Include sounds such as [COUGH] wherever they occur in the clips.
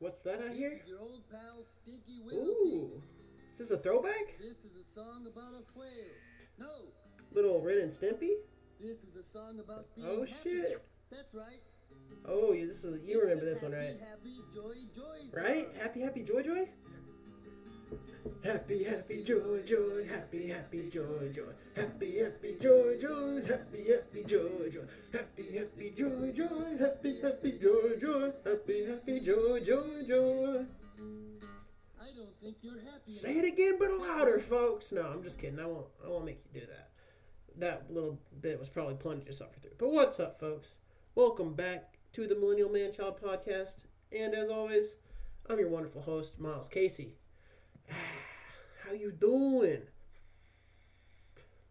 What's that I This is your old pal Stinky Ooh. Is this a throwback? This is a song about a whale. No, Little Ren and Stimpy? this is a song about being Oh, happy. shit. That's right. Oh, you this is you It's remember this one, right? Happy, joy, joy Right? Happy, happy, joy, joy. Happy, happy, joy, joy, happy, happy, joy, joy, happy, happy, joy, joy, happy, happy, joy, joy, happy, happy, joy, joy, happy, happy, joy, joy, happy, happy, joy, joy, joy. I don't think you're happy. Say it again, but louder, folks. No, I'm just kidding. I won't. I won't make you do that. That little bit was probably plenty to suffer through. But what's up, folks? Welcome back to the Millennial Man Child Podcast, and as always, I'm your wonderful host, Miles Casey. How you doing?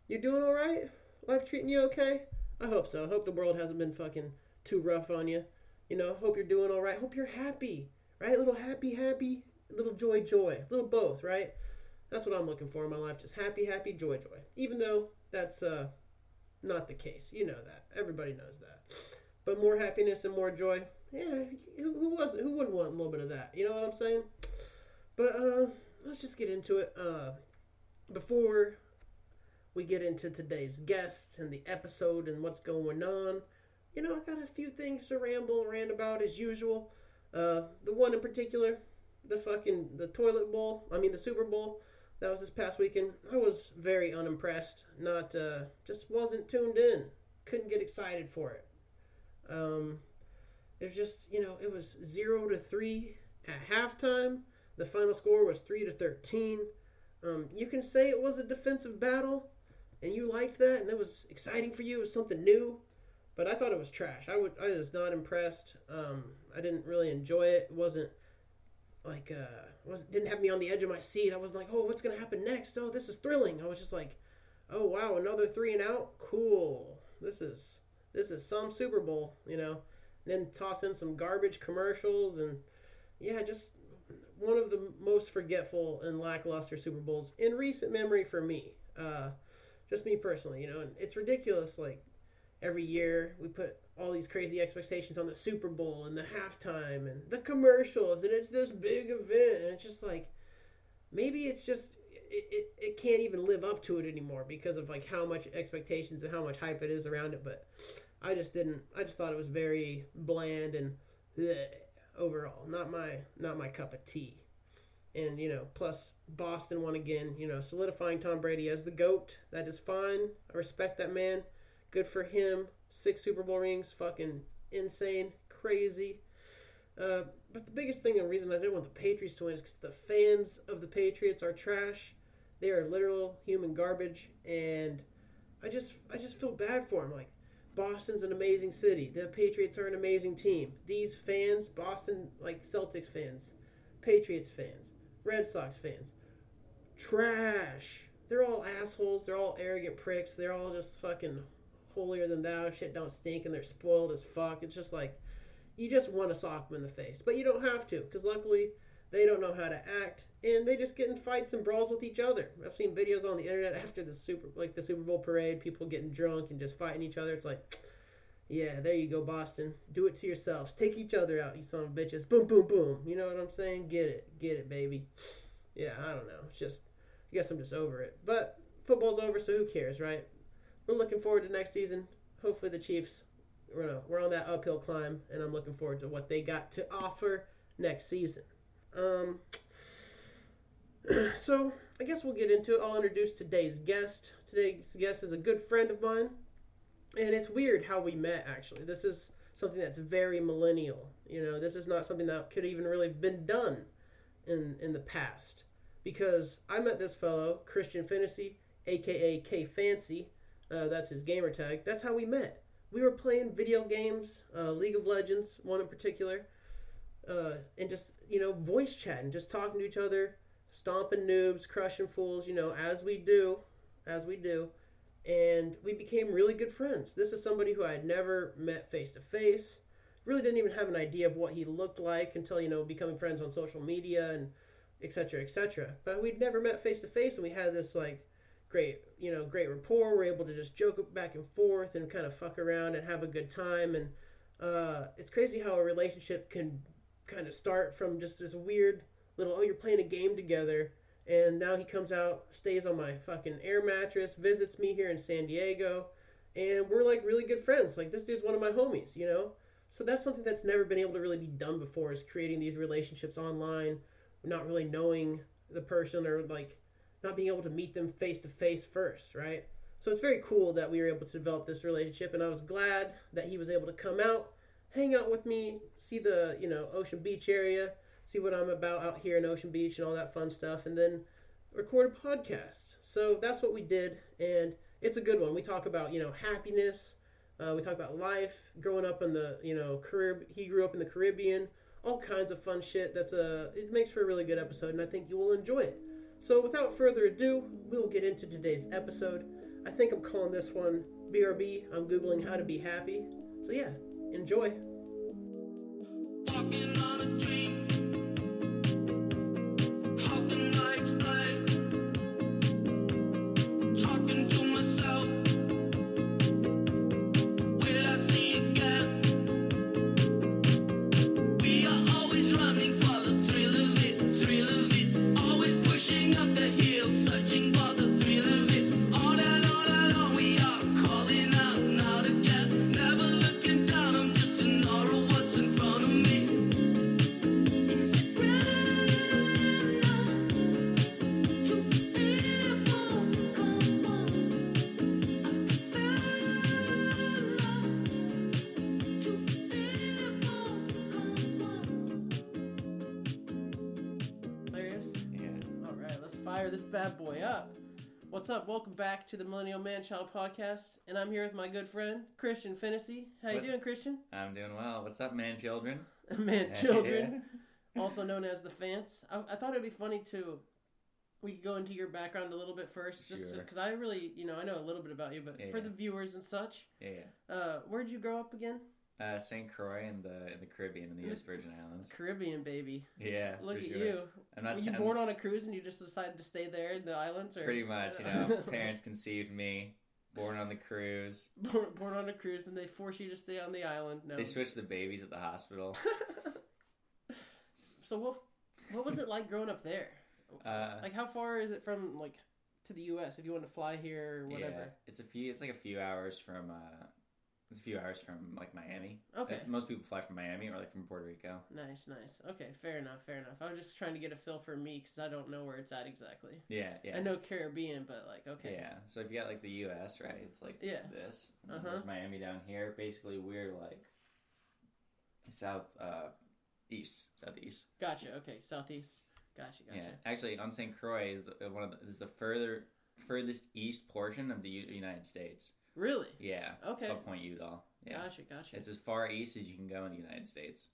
You doing all right? Life treating you okay? I hope so. I hope the world hasn't been fucking too rough on you. You know, hope you're doing all right. Hope you're happy, right? Little happy, happy, little joy, joy, little both, right? That's what I'm looking for in my life. Just happy, happy, joy, joy. Even though that's uh, not the case. You know that. Everybody knows that. But more happiness and more joy. Yeah, who, who wasn't? Who wouldn't want a little bit of that? You know what I'm saying? But uh, let's just get into it. Uh, before we get into today's guest and the episode and what's going on, you know, I got a few things to ramble and rant about as usual. Uh, the one in particular, the fucking the toilet bowl. I mean the Super Bowl. That was this past weekend. I was very unimpressed. Not uh, just wasn't tuned in. Couldn't get excited for it. Um, it was just you know it was zero to three at halftime. The final score was three to thirteen. Um, you can say it was a defensive battle, and you liked that, and that was exciting for you. It was something new, but I thought it was trash. I would I was not impressed. Um, I didn't really enjoy it. It wasn't like uh was didn't have me on the edge of my seat. I was like, oh, what's gonna happen next? Oh, this is thrilling. I was just like, oh wow, another three and out. Cool. This is this is some Super Bowl, you know. And Then toss in some garbage commercials and yeah, just one of the most forgetful and lackluster Super Bowls in recent memory for me. Uh, just me personally, you know, and it's ridiculous. Like every year we put all these crazy expectations on the Super Bowl and the halftime and the commercials, and it's this big event, and it's just like maybe it's just it, it, it can't even live up to it anymore because of like how much expectations and how much hype it is around it. But I just didn't. I just thought it was very bland and bleh, overall not my not my cup of tea. And you know, plus Boston won again. You know, solidifying Tom Brady as the goat. That is fine. I respect that man. Good for him. Six Super Bowl rings. Fucking insane, crazy. Uh, but the biggest thing and reason I didn't want the Patriots to win is because the fans of the Patriots are trash. They are literal human garbage, and I just I just feel bad for them. Like Boston's an amazing city. The Patriots are an amazing team. These fans, Boston like Celtics fans, Patriots fans, Red Sox fans, trash. They're all assholes. They're all arrogant pricks. They're all just fucking holier than thou. Shit don't stink, and they're spoiled as fuck. It's just like you just want to sock them in the face, but you don't have to because luckily they don't know how to act, and they just get in fights and brawls with each other. I've seen videos on the internet after the super like the Super Bowl parade, people getting drunk and just fighting each other. It's like, yeah, there you go, Boston. Do it to yourselves. Take each other out, you son of bitches. Boom, boom, boom. You know what I'm saying? Get it, get it, baby. Yeah, I don't know. It's just, I guess I'm just over it. But football's over, so who cares, right? We're looking forward to next season. Hopefully, the Chiefs. We're, we're on that uphill climb, and I'm looking forward to what they got to offer next season. Um, [CLEARS THROAT] so I guess we'll get into it. I'll introduce today's guest. Today's guest is a good friend of mine, and it's weird how we met. Actually, this is something that's very millennial. You know, this is not something that could even really been done in in the past because I met this fellow Kristian Fennessy, aka K Fancy. Uh, that's his gamer tag. That's how we met. We were playing video games, uh, League of Legends, one in particular uh, and just you know voice chatting, just talking to each other, stomping noobs, crushing fools, you know, as we do, as we do, and we became really good friends. This is somebody who I had never met face to face. Really didn't even have an idea of what he looked like until you know becoming friends on social media and etc. etc. But we'd never met face to face, and we had this like great you know great rapport. We're able to just joke back and forth and kind of fuck around and have a good time and. Uh, it's crazy how a relationship can kind of start from just this weird little oh you're playing a game together and now he comes out stays on my fucking air mattress visits me here in san diego and we're like really good friends. Like this dude's one of my homies you know? So that's something that's never been able to really be done before is creating these relationships online not really knowing the person or like not being able to meet them face to face first right? So it's very cool that we were able to develop this relationship and i was glad that he was able to come out hang out with me see the you know ocean beach area see what I'm about out here in Ocean Beach and all that fun stuff, and then record a podcast. So that's what we did, and it's a good one. We talk about you know happiness. Uh, we talk about life, growing up in the you know Carib. He grew up in the Caribbean. All kinds of fun shit. That's a. It makes for a really good episode, and I think you will enjoy it. So without further ado, we will get into today's episode. I think I'm calling this one BRB. I'm googling how to be happy. So yeah, enjoy. Back to the Millennial Man Child Podcast, and I'm here with my good friend Kristian Fennessy. How you What- doing, Kristian? I'm doing well. What's up, man, children? [LAUGHS] Man, children, also known as the Fans. I, I thought it'd be funny to we could go into your background a little bit first, just Sure. because I really, you know, I know a little bit about you, but Yeah, for yeah. the viewers and such, Yeah, yeah. uh, where'd you grow up again? Uh, St. Croix in the in the Caribbean in the U.S. Virgin Islands. Caribbean, baby. Yeah, Look at sure. you. I'm not. Were you I'm born on a cruise and you just decided to stay there in the islands? Or? pretty much. You know, [LAUGHS] parents conceived me, born on the cruise. born, born on a cruise and they force you to stay on the island. No. They switched the babies at the hospital. [LAUGHS] so what? What was it like growing up there? Uh, Like, how far is it from like to the U.S. if you want to fly here or whatever? Yeah, it's a few. It's like a few hours from. Uh, it's a few hours from like Miami. Okay. Like, most people fly from Miami or like from Puerto Rico. Nice, nice. Okay, fair enough, fair enough. I was just trying to get a feel for me because I don't know where it's at exactly. Yeah, yeah. I know Caribbean, but like, okay. Yeah. So if you got like the U.S. right, it's like Yeah. this. Uh-huh. There's Miami down here. Basically, we're like south uh east, southeast. Gotcha. Okay, southeast. Gotcha, gotcha. Yeah. Actually, on St. Croix is the, one of the, is the further furthest east portion of the U- United States. Really? Yeah. Okay. It's called Point Udall. Yeah. Gotcha, gotcha. It's as far east as you can go in the United States.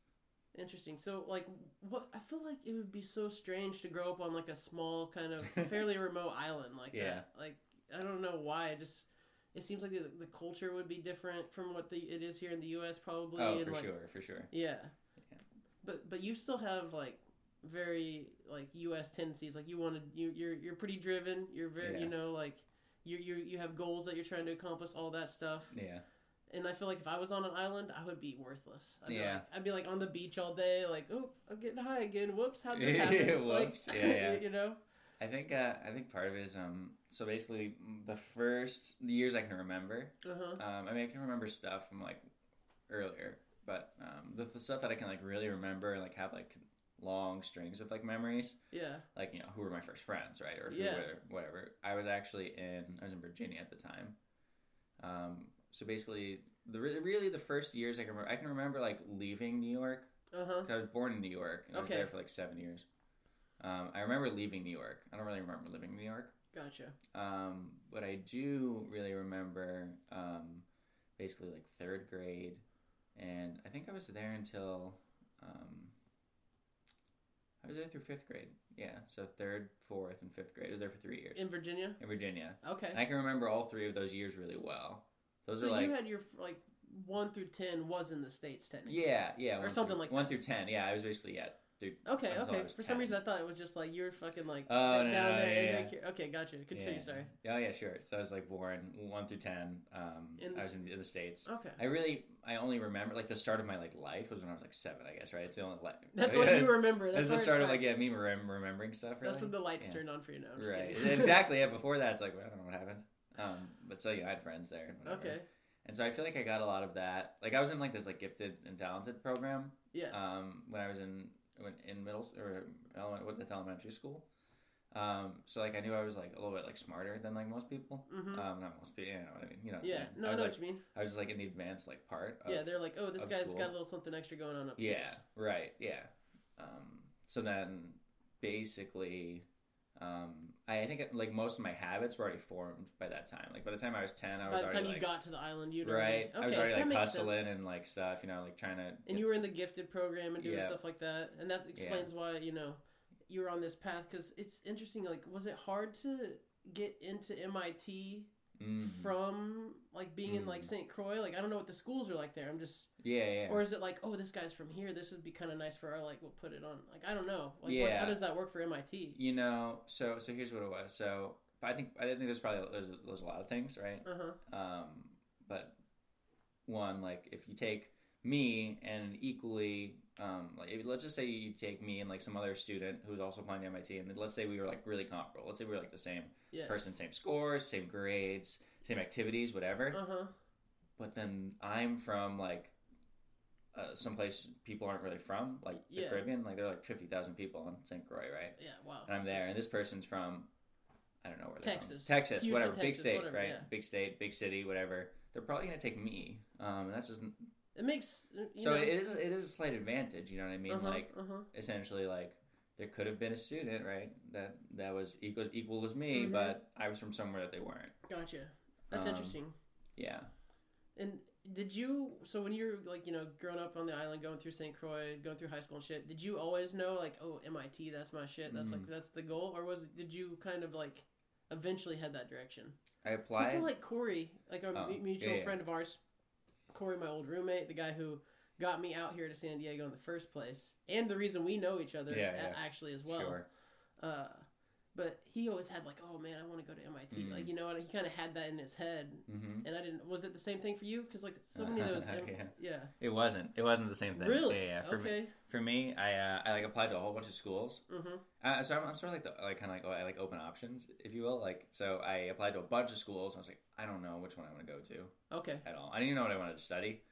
Interesting. So, like, what I feel like it would be so strange to grow up on like a small, kind of [LAUGHS] fairly remote island like Yeah. that. Like, I don't know why. It just it seems like the, the culture would be different from what the it is here in the U.S. Probably. Oh, and, for like, sure, for sure. Yeah. Yeah. But but you still have like very like U.S. tendencies. Like you wanted you you're you're pretty driven. You're very Yeah. you know like you you you have goals that you're trying to accomplish. All that stuff. Yeah. And I feel like if I was on an island, I would be worthless. I'd Be Yeah. like, I'd be like on the beach all day, like, oh, I'm getting high again. Whoops, how'd this [LAUGHS] happen? Whoops. Like, Yeah, [LAUGHS] yeah. you know? I think uh, I think part of it is um so basically the first the years I can remember Uh huh. Um, I mean, I can remember stuff from like earlier, but um, the, the stuff that I can like really remember and like have like long strings of like memories, Yeah. like you know who were my first friends, right, or who Yeah. were whatever. I was actually in I was in Virginia at the time. Um, so basically, the really the first years I can remember, I can remember like leaving New York. Uh huh. 'cause I was born in New York. And I was there for like seven years. Um, I remember leaving New York. I don't really remember living in New York. Gotcha. Um, what I do really remember, um, basically like third grade, and I think I was there until, um, I was there through fifth grade. Yeah, so third, fourth, and fifth grade. I was there for three years In Virginia? in Virginia. Okay. And I can remember all three of those years really well. Those so are like, you had your, like, 1 through 10 was in the States, technically. yeah, yeah, Or one something through- like one through ten. Yeah, I was basically at dude. Okay, okay. For some reason, I thought it was just like you were fucking like Oh, down no, there. yeah, and then- Okay, gotcha. Continue. Yeah. Sorry. Oh yeah, sure. So I was like born one through ten. Um, In the I was in, in the states. Okay. I really, I only remember like the start of my like life was when I was like seven, I guess. Right? It's the only like [LAUGHS] That's [LAUGHS] what you remember. That's, the start of like yeah, me rem- remembering stuff. Really. That's when the lights Yeah. turned on for you now. I'm Right. [LAUGHS] exactly. Yeah. Before that, it's like well, I don't know what happened. Um, but so yeah, I had friends there. Okay. And so I feel like I got a lot of that. Like I was in like this like gifted and talented program. Yes. Um, when I was in in middle or element the elementary school. Um, so like I knew I was like a little bit like smarter than like most people. hmm Um, not most people. You know what I mean? You know. Yeah. saying. No, I I was know like what you mean. I was just like in the advanced like part. Of, yeah, they're like, oh, this guy's school. got a little something extra going on upstairs. Yeah, right. Yeah. Um, so then basically, um, I, I think like most of my habits were already formed by that time. Like by the time I was ten, I was By the already time you like, got to the island, you right. Okay, I was already like hustling sense. and like stuff. You know, like trying to. And you were in the gifted program and doing Yeah. stuff like that, and that explains why you know you were on this path. Because it's interesting. Like, was it hard to get into MIT Mhm. from like being in like Mhm. St. Croix? Like, I don't know what the schools are like there. I'm just, Yeah, yeah. or is it like, oh, this guy's from here. This would be kind of nice for our like. We'll put it on. Like, I don't know. Like, what, Yeah. how does that work for MIT? you know, so so here's what it was. So I think I think there's probably there's, there's a lot of things, right? Uh huh. Um, but one, like if you take me and equally, um, like if, let's just say you take me and like some other student who's also applying to MIT, and let's say we were like really comparable. Let's say we were like the same Yes. person, same scores, same grades, same activities, whatever. Uh huh. But then I'm from like uh, someplace people aren't really from, like the Yeah. Caribbean. Like there are like fifty thousand people in St. Croix, right? Yeah. Wow. and I'm there, and this person's from, I don't know where they're Texas. from. Texas, Houston, whatever, big state, whatever, right? yeah. Big state, big city, whatever. They're probably gonna take me, um, and that's just It makes uh, you so know, it is. It is a slight advantage, you know what I mean? uh-huh, Like uh-huh. essentially, like there could have been a student, right, that that was equal equal as me, Mhm. but I was from somewhere that they weren't. Gotcha. That's Um, interesting. Yeah, And did you? So when you're like you know growing up on the island, going through St. Croix, going through high school and shit, did you always know like oh MIT that's my shit that's like Mm. that's the goal or was did you kind of like eventually head that direction? I applied. feel like Corey, like a Oh, mu- mutual yeah, yeah. friend of ours, Corey, my old roommate, the guy who got me out here to San Diego in the first place, and the reason we know each other Yeah, yeah. actually as well. sure. Uh, but he always had like, oh man, I want to go to MIT. Mm. Like you know what? He kind of had that in his head, hmm and I didn't. Was it the same thing for you? Because like so many of those, [LAUGHS] M- Yeah. yeah. It wasn't. It wasn't the same thing. Really? Yeah, yeah. For me, okay. for me, I uh, I like applied to a whole bunch of schools. Mm-hmm. Uh, so I'm, I'm sort of like the like kind of like oh, I like open options, if you will. Like so, I applied to a bunch of schools. And I was like, I don't know which one I want to go to Okay. at all. I didn't even know what I wanted to study.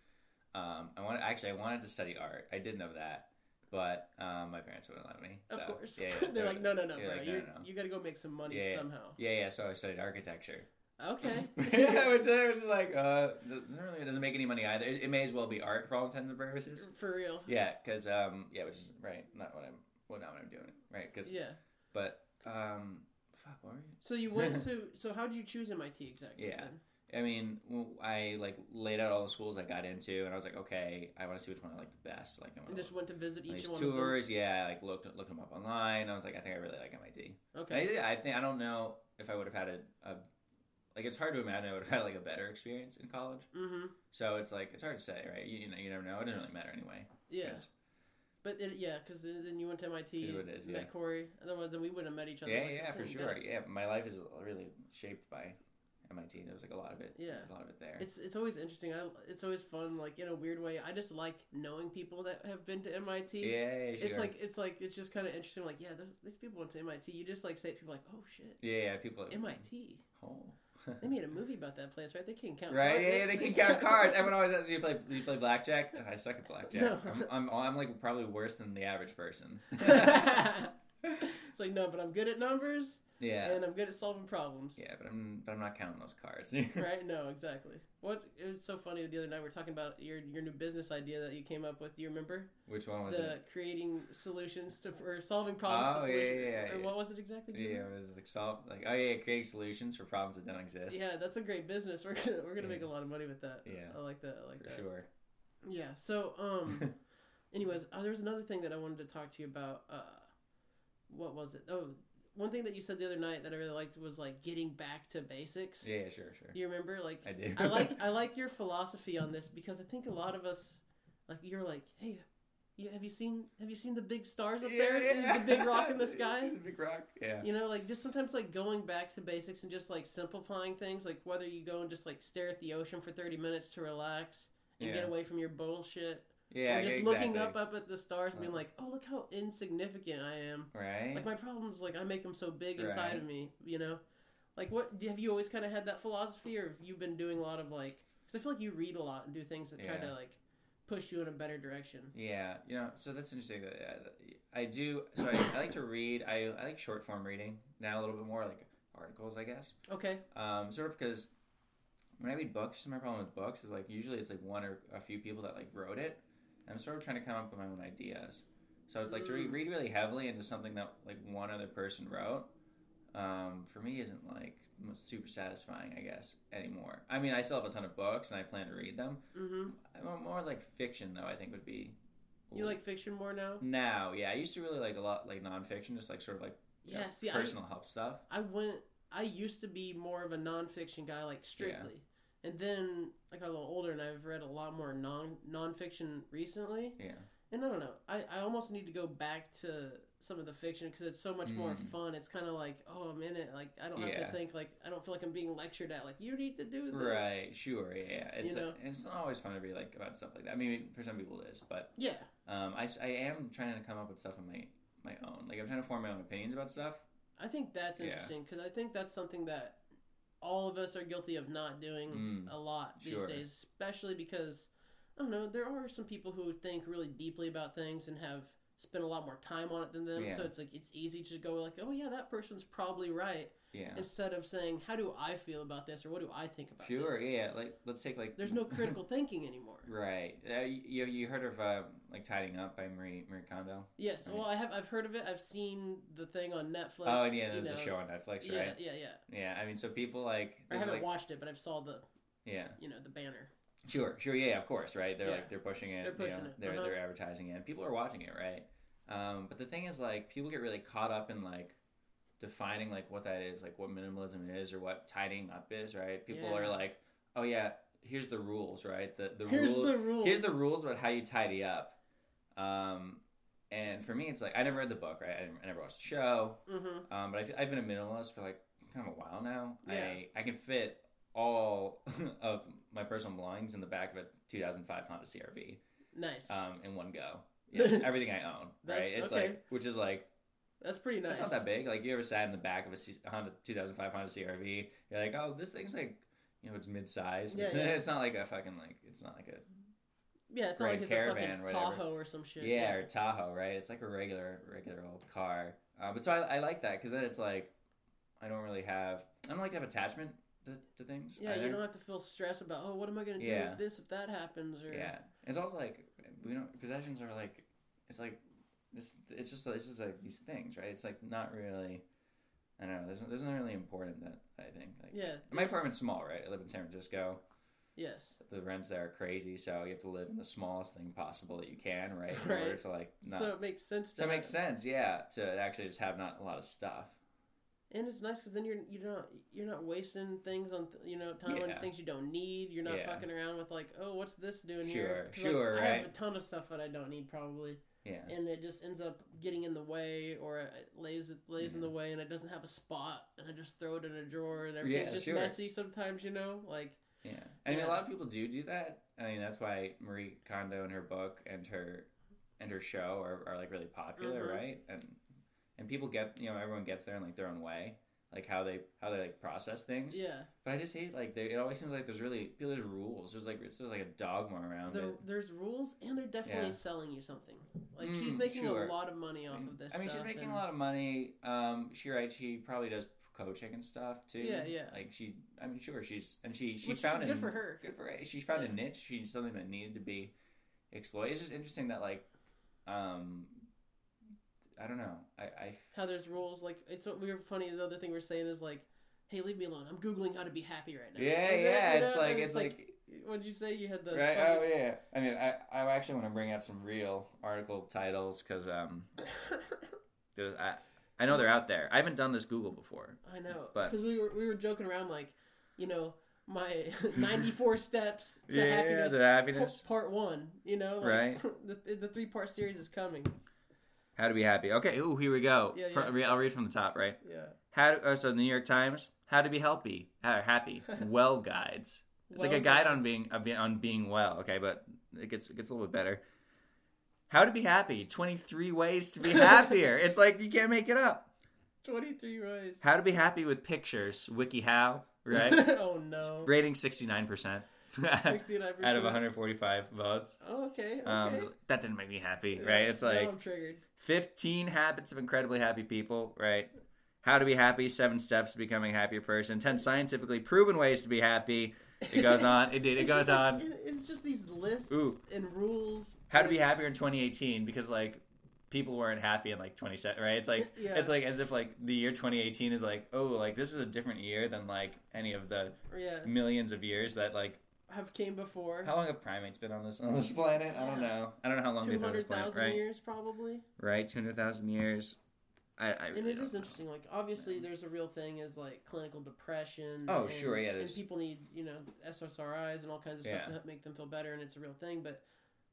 Um, I wanted actually I wanted to study art. I did know that, but um, my parents wouldn't let me. Of course. yeah, yeah, [LAUGHS] They're like, no, no, no, bro. like, no, you no, no. you got to go make some money Yeah, somehow. Yeah, yeah. So I studied architecture. Okay. [LAUGHS] [LAUGHS] Yeah, which I was like, uh, doesn't really doesn't make any money either. It, it may as well be art for all intents and purposes. For real. Yeah, because um, yeah, which is right, not what I'm, well, not what I'm doing, right? Because, Yeah. but um, fuck, what were you? So you went to. So how did you choose MIT exactly? Yeah. Then? I mean, I like laid out all the schools I got into, and I was like, okay, I want to see which one I like the best. Like, I want And to just went to visit each one tours. Yeah, I, like looked looked them up online. I was like, I think I really like MIT. I Okay. did. I think I don't know if I would have had a, a like it's hard to imagine I would have had like a better experience in college. Mm-hmm. So it's like it's hard to say, right? You, you know, you never know. It doesn't really matter anyway. Yeah. But it, yeah, because then you went to MIT, is, met yeah. Corey. Otherwise, then we wouldn't have met each other. Yeah, like, yeah, for sure. Yeah, my life is really shaped by MIT. There was like a lot of it. Yeah. a lot of it there. It's it's always interesting. I, it's always fun, like in a weird way. I just like knowing people that have been to MIT. yeah, yeah, sure. It's like it's like it's just kind of interesting. Like, yeah, those, these people went to MIT. You just like say it, people like, oh shit, yeah, yeah, people. MIT. Oh. They made a movie about that place, right? They can't count. Right, yeah, yeah, they can count [LAUGHS] cards. Everyone always asks you play. You play blackjack? [LAUGHS] I suck at blackjack. No. I'm, I'm, I'm like probably worse than the average person. [LAUGHS] it's like no, but I'm good at numbers yeah, and I'm good at solving problems. yeah, but I'm but I'm not counting those cards. [LAUGHS] right? No, exactly. What it was so funny the other night we are talking about your your new business idea that you came up with. Do you remember Which one was it? the it? creating solutions to or solving problems? Oh, to yeah, yeah, yeah, what was it exactly? Yeah, remember? it was like solve like oh yeah, creating solutions for problems that don't exist. Yeah, that's a great business. [LAUGHS] We're gonna we're gonna Yeah. make a lot of money with that. Yeah. I like that. I like for that. sure. Yeah. So um, [LAUGHS] anyways, uh, there was another thing that I wanted to talk to you about. Uh, what was it? Oh, one thing that you said the other night that I really liked was like getting back to basics. Yeah, yeah, sure, sure. You remember? Like I do. I like [LAUGHS] I like your philosophy on this because I think a lot of us, like you're like, hey, you, have you seen have you seen the big stars up Yeah, there? yeah. The big rock in the [LAUGHS] sky. the big rock. Yeah. You know, like just sometimes like going back to basics and just like simplifying things, like whether you go and just like stare at the ocean for thirty minutes to relax and get away from your bullshit, Yeah. or just exactly. looking up up at the stars and being like, oh look how insignificant I am. Right. Like my problems, like I make them so big inside Right. of me. You know, like what have you always kind of had that philosophy, or have you been doing a lot of like? Because I feel like you read a lot and do things that try to like push you in a better direction. Yeah, you know, so that's interesting. Uh, I do. So I, I like to read. I, I like short form reading now a little bit more, like articles, I guess. Okay. Um, sort of because when I read books, my problem with books is like usually it's like one or a few people that like wrote it. I'm sort of trying to come up with my own ideas. So it's like to read, Mm. read really heavily into something that like one other person wrote. Um, for me, isn't like super satisfying, I guess, anymore. I mean, I still have a ton of books and I plan to read them. Mm-hmm. I'm more like fiction, though. I think would be. You like fiction more now? Now, yeah, I used to really like a lot like nonfiction, just like sort of like you know, Yeah. See, I personal help stuff. I went. I used to be more of a nonfiction guy, like strictly, and then I got a little older and I've read a lot more non nonfiction recently. Yeah. And I don't know. I, I almost need to go back to some of the fiction because it's so much more Mm. fun. It's kind of like, oh, I'm in it. Like I don't have to think. Like I don't feel like I'm being lectured at. Like you need to do this. Right, sure, yeah, yeah. It's You know? it's not always fun to be like about stuff like that. I mean, for some people it is, but Yeah. um, I, I am trying to come up with stuff on my my own. Like I'm trying to form my own opinions about stuff. I think that's interesting because I think that's something that all of us are guilty of not doing Mm, a lot these sure. days, especially because I don't know. There are some people who think really deeply about things and have spent a lot more time on it than them. Yeah. So it's like it's easy to go like, oh yeah, that person's probably right, Yeah, instead of saying, how do I feel about this or what do I think about sure, this? yeah. Like let's take like There's no critical [LAUGHS] thinking anymore. right. Uh, you you heard of uh, like tidying up by Marie Marie Kondo? Yes, Right. well, I have. I've heard of it. I've seen the thing on Netflix. oh, yeah, you there's a show on Netflix, right? yeah, yeah. Yeah, Yeah. I mean, so people like I haven't like, watched it, but I've saw the yeah. you know the banner. Sure, sure, yeah, of course, right? They're Yeah. like they're pushing it, They're you pushing know, it, they're uh-huh. they're advertising it, and people are watching it, right? Um, but the thing is, like, people get really caught up in like defining like what that is, like what minimalism is, or what tidying up is, right? People Yeah. are like, oh yeah, here's the rules, right? The the Here's rules. the rules. Here's the rules about how you tidy up. Um, and for me, it's like I never read the book, right? I, never- I never watched the show. Mm-hmm. Um, but I've, I've been a minimalist for like kind of a while now. Yeah. I I can fit all [LAUGHS] of my personal belongings in the back of a 2005 Honda CRV Nice. um, in one go. [LAUGHS] Yeah, everything I own, right? It's okay. like, which is like, That's pretty nice. it's not that big. Like, you ever sat in the back of a C- Honda 2005 Honda CRV? You're like, oh, this thing's like, you know, it's mid size. Yeah, [LAUGHS] it's, yeah. it's not like a fucking like, it's not like a Yeah, it's not like it's a fucking. Tahoe or some shit. yeah, or Tahoe, right? It's like a regular regular old car. Uh, but so I, I like that because then it's like, I don't really have, I don't like to have attachment to, to things. Yeah, either. you don't have to feel stressed about oh, what am I gonna do Yeah. with this if that happens or Yeah, it's also like we don't possessions are like it's like this. It's just it's just like these things, right? It's like not really. I don't know. There's there's nothing really important that I think. Like, Yeah, my apartment's small, right? I live in San Francisco. Yes. The rents there are crazy, so you have to live in the smallest thing possible that you can, right? In Right. order to like not. So it makes sense. To that makes sense, yeah. To actually just have not a lot of stuff. And it's nice because then you're you're not you're not wasting things on th- you know time on things you don't need. You're not Yeah. fucking around with like oh what's this doing here? Sure, here? 'Cause, like, sure, I have a ton of stuff that I don't need probably, Yeah. and it just ends up getting in the way or it lays it lays in the way and it doesn't have a spot and I just throw it in a drawer and everything's Yeah, just sure. messy sometimes. You know like Yeah, I mean, Yeah. a lot of people do do that. I mean, that's why Marie Kondo and her book and her and her show are, are like really popular, Mhm. right? And and people get you know everyone gets there in like their own way, like how they how they like process things. yeah. But I just hate like they, it always seems like there's really there's rules. There's like there's like a dogma around There, it. there's rules and they're definitely Yeah. selling you something. Like she's Mm, making sure. a lot of money off of this. I mean, she's making and- a lot of money. Um, she right. She probably does coaching and stuff too. Yeah, yeah. Like she, I mean, sure, she's and she she Which found good a, for her. Good for her. She found Yeah. a niche. She something that needed to be exploited. It's just interesting that like, um, I don't know. I I how there's rules. Like it's we were funny. The other thing we're saying is like, hey, leave me alone. I'm googling how to be happy right now. yeah then, yeah. you It's like it's like. what'd you say? You had the Right. fucking- Oh yeah. I mean, I I actually want to bring out some real article titles because um, [LAUGHS] I I know they're out there. I haven't done this Google before. I know, But- because we were we were joking around like, you know, my [LAUGHS] 94 steps to [LAUGHS] Yeah, happiness, to happiness. part one. You know, like, Right. the the three part series is coming. How to be happy. Okay, ooh, here we go. Yeah, yeah. I'll read from the top, right? Yeah, How to, uh, so the New York Times, how to be healthy, uh, happy, [LAUGHS] well guides. It's like a guide guides. on being uh, on being well. Okay, but it gets it gets a little bit better. How to be happy. Twenty three ways to be [LAUGHS] happier. it's like you can't make it up. 23 ways. How to be happy with pictures. WikiHow, right? [LAUGHS] oh no. Rating sixty nine percent 69%. out of one hundred forty five votes. Oh, okay. Okay. Um, that didn't make me happy, Yeah, right? It's like I'm triggered. 15 habits of incredibly happy people, right? How to be happy, seven steps to becoming a happier person, 10 scientifically proven ways to be happy. It goes [LAUGHS] on. It did. It goes like- on. it- it's just these lists Ooh. and rules. How to be happier in 2018 because like people weren't happy in like 20 right? It's like [LAUGHS] Yeah. it's like as if like the year 2018 is like, oh, like this is a different year than like any of the Yeah, millions of years that like have came before. how long have primates been on this on this planet? I don't know. I don't know how long they've been on this hundred planet, thousand right? years, probably. Right, 200,000 years. I, I And really it don't is know. interesting. Like, obviously, there's a real thing is like clinical depression. Oh, and- sure, yeah, And people need you know SSRIs and all kinds of stuff Yeah. to help make them feel better, and it's a real thing. But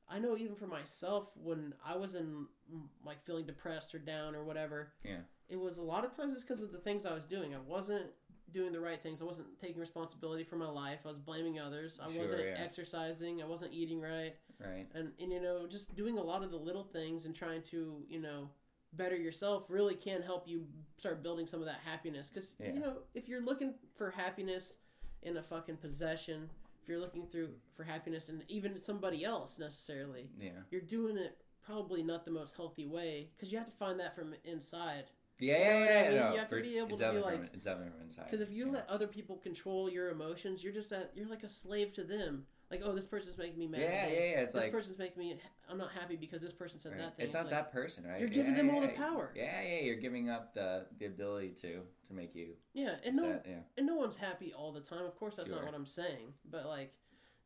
I know even for myself, when I was in mm, like feeling depressed or down or whatever, Yeah. it was a lot of times it's because of the things I was doing. I wasn't doing the right things. I wasn't taking responsibility for my life. I was blaming others. I Sure, wasn't yeah. exercising. I wasn't eating right Right. and and you know just doing a lot of the little things and trying to you know better yourself really can help you start building some of that happiness because Yeah. you know if you're looking for happiness in a fucking possession if you're looking through for happiness in even somebody else necessarily Yeah. you're doing it probably not the most healthy way because you have to find that from inside Yeah, You know yeah, what I yeah. mean? no, You have to be able to be like- it's definitely from inside. because if you yeah. let other people control your emotions you're just at, you're like a slave to them like oh this person's making me mad yeah, yeah, yeah, it's this like person's making me i'm not happy because this person said right. that thing it's not like, that person, right? you're Yeah, giving them all the power. Yeah, yeah, you're giving up the the ability to to make you Yeah, and no, upset. Yeah, and no one's happy all the time. Of course, that's not what I'm saying. But like,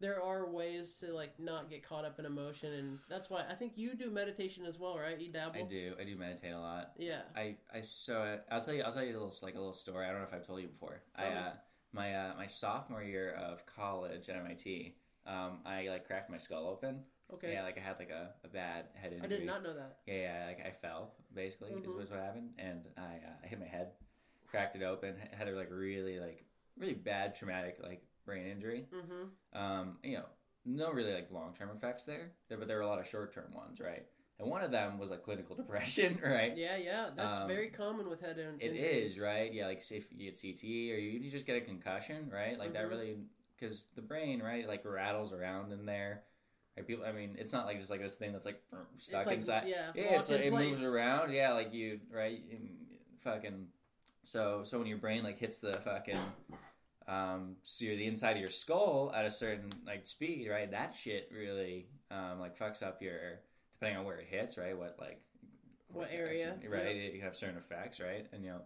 there are ways to like not get caught up in emotion, and that's why I think you do meditation as well, right? You dabble. I do. I do meditate a lot. Yeah. I I so I'll tell you I'll tell you a little like a little story. I don't know if I've told you before. I Tell me. uh my uh my sophomore year of college at MIT. Um, I like cracked my skull open. Okay. Yeah, like I had like a, a bad head injury. I did not know that. Yeah, yeah, like I fell basically is Mhm. was what happened, and I uh, I hit my head, cracked it open, had a like really like really bad traumatic like brain injury. Mm-hmm. Um, you know, no really like long term effects there, there, but there were a lot of short term ones, right? And one of them was like clinical [LAUGHS] depression, [LAUGHS] right? Yeah, yeah, that's Um, very common with head in- It injuries. is right, yeah. Like if you get CTE or you, just get a concussion, right? Like that Mhm. really because the brain, right, like rattles around in there. Right? People, I mean, it's not like just like this thing that's like [LAUGHS] stuck like, inside. yeah, yeah, it's like, in it moves around. Yeah, like you, right? Fucking. So so when your brain like hits the fucking. Um, so you're the inside of your skull at a certain like speed, right? That shit really um, like fucks up your depending on where it hits, right? What like What area, right? You have certain effects, right? And you know,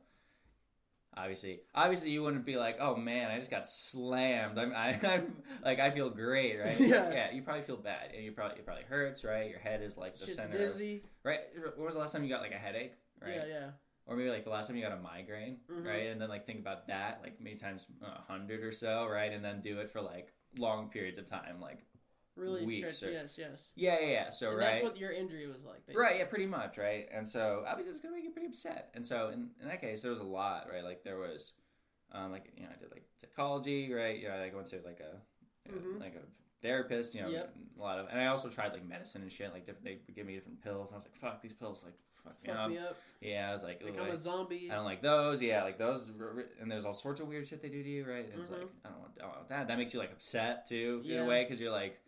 obviously, obviously, you wouldn't be like, "Oh man, I just got slammed." I'm, I, [LAUGHS] I'm like, I feel great, right? [LAUGHS] Yeah. yeah. You probably feel bad, and you probably it probably hurts, right? Your head is like the Shit's center, of, right? When was the last time you got like a headache, right? Yeah, yeah. Or maybe like the last time you got a migraine, Mhm. right? And then like think about that, like many times a hundred or so, right? And then do it for like long periods of time, like Really Weeks stretch. or- Yes, yes. yeah, yeah, yeah. So and right, that's what your injury was like. Basically. Right, yeah, pretty much, right? And so obviously it's gonna make you pretty upset. And so in, in that case, there was a lot, right? Like there was, um, like you know, I did like psychology, right? You know, like I went to like a, Mhm. like a therapist, you know, Yep. a lot of, and I also tried like medicine and shit. Like different, they would give me different pills, and I was like, fuck these pills, like fuck up. me up. Yeah, I was like, Like I'm I- a zombie. I don't like those. Yeah, like those. And there's all sorts of weird shit they do to you, right? And it's Mhm. like I don't want, I don't want that. That makes you like upset too, in Yeah. a way, because you're like,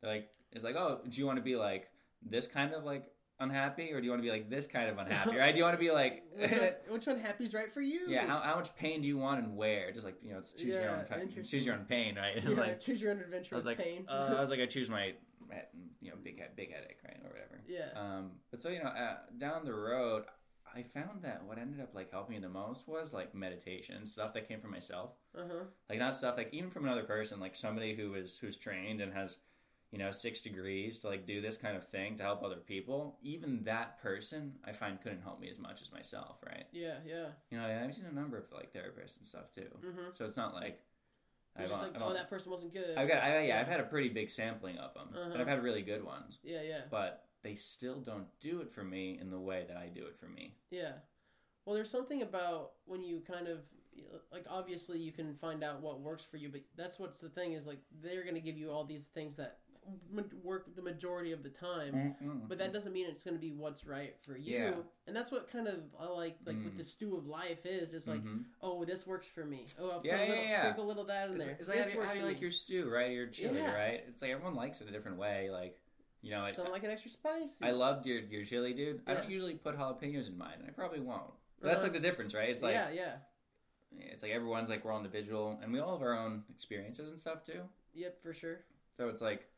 they're like, it's like, oh, do you want to be like this kind of like unhappy, or do you want to be like this kind of unhappy, right? Do you want to be like, [LAUGHS] which, one, [LAUGHS] which one happy's right for you? yeah, how, how much pain do you want and where? Just like you know, it's choose your own, choose your own pain, right? [LAUGHS] Yeah, like, choose your own adventure I was like, pain. uh, I was like, I choose my, you know, big head, big headache, right, or whatever. yeah. Um, but so you know, uh, down the road, I found that what ended up like helping me the most was like meditation stuff that came from myself. Uh huh. Like not stuff like even from another person, like somebody who is who's trained and has, you know, six degrees to like do this kind of thing to help other people. Even that person, I find couldn't help me as much as myself, right? Yeah, yeah. You know, I've seen a number of like therapists and stuff too. Mhm. So it's not like, It's just like, oh, that person wasn't good. I've got, I, yeah. I've had a pretty big sampling of them, Uh-huh. and I've had really good ones, yeah, yeah, but they still don't do it for me in the way that I do it for me. yeah. Well, there's something about when you kind of like obviously you can find out what works for you, but that's what's the thing is like they're gonna give you all these things that work the majority of the time. Mm-mm. But that doesn't mean it's going to be what's right for you. Yeah. And that's what kind of I like, like with Mm. the stew of life is. It's like, Mhm. oh, this works for me. Oh, I'll put Yeah, a little, yeah, yeah. sprinkle a little of that in It's, there. it's like this how, do you- works how you like your stew, right? Your chili, right? It's like everyone likes it a different way. Like, you know, I, Something like an extra spicy. I loved your your chili, dude. I don't usually put jalapenos in mine, and I probably won't. But that's Uh-huh. like the difference, right? It's like yeah, yeah, it's like everyone's like we're all individual, and we all have our own experiences and stuff too. yep, for sure. So it's like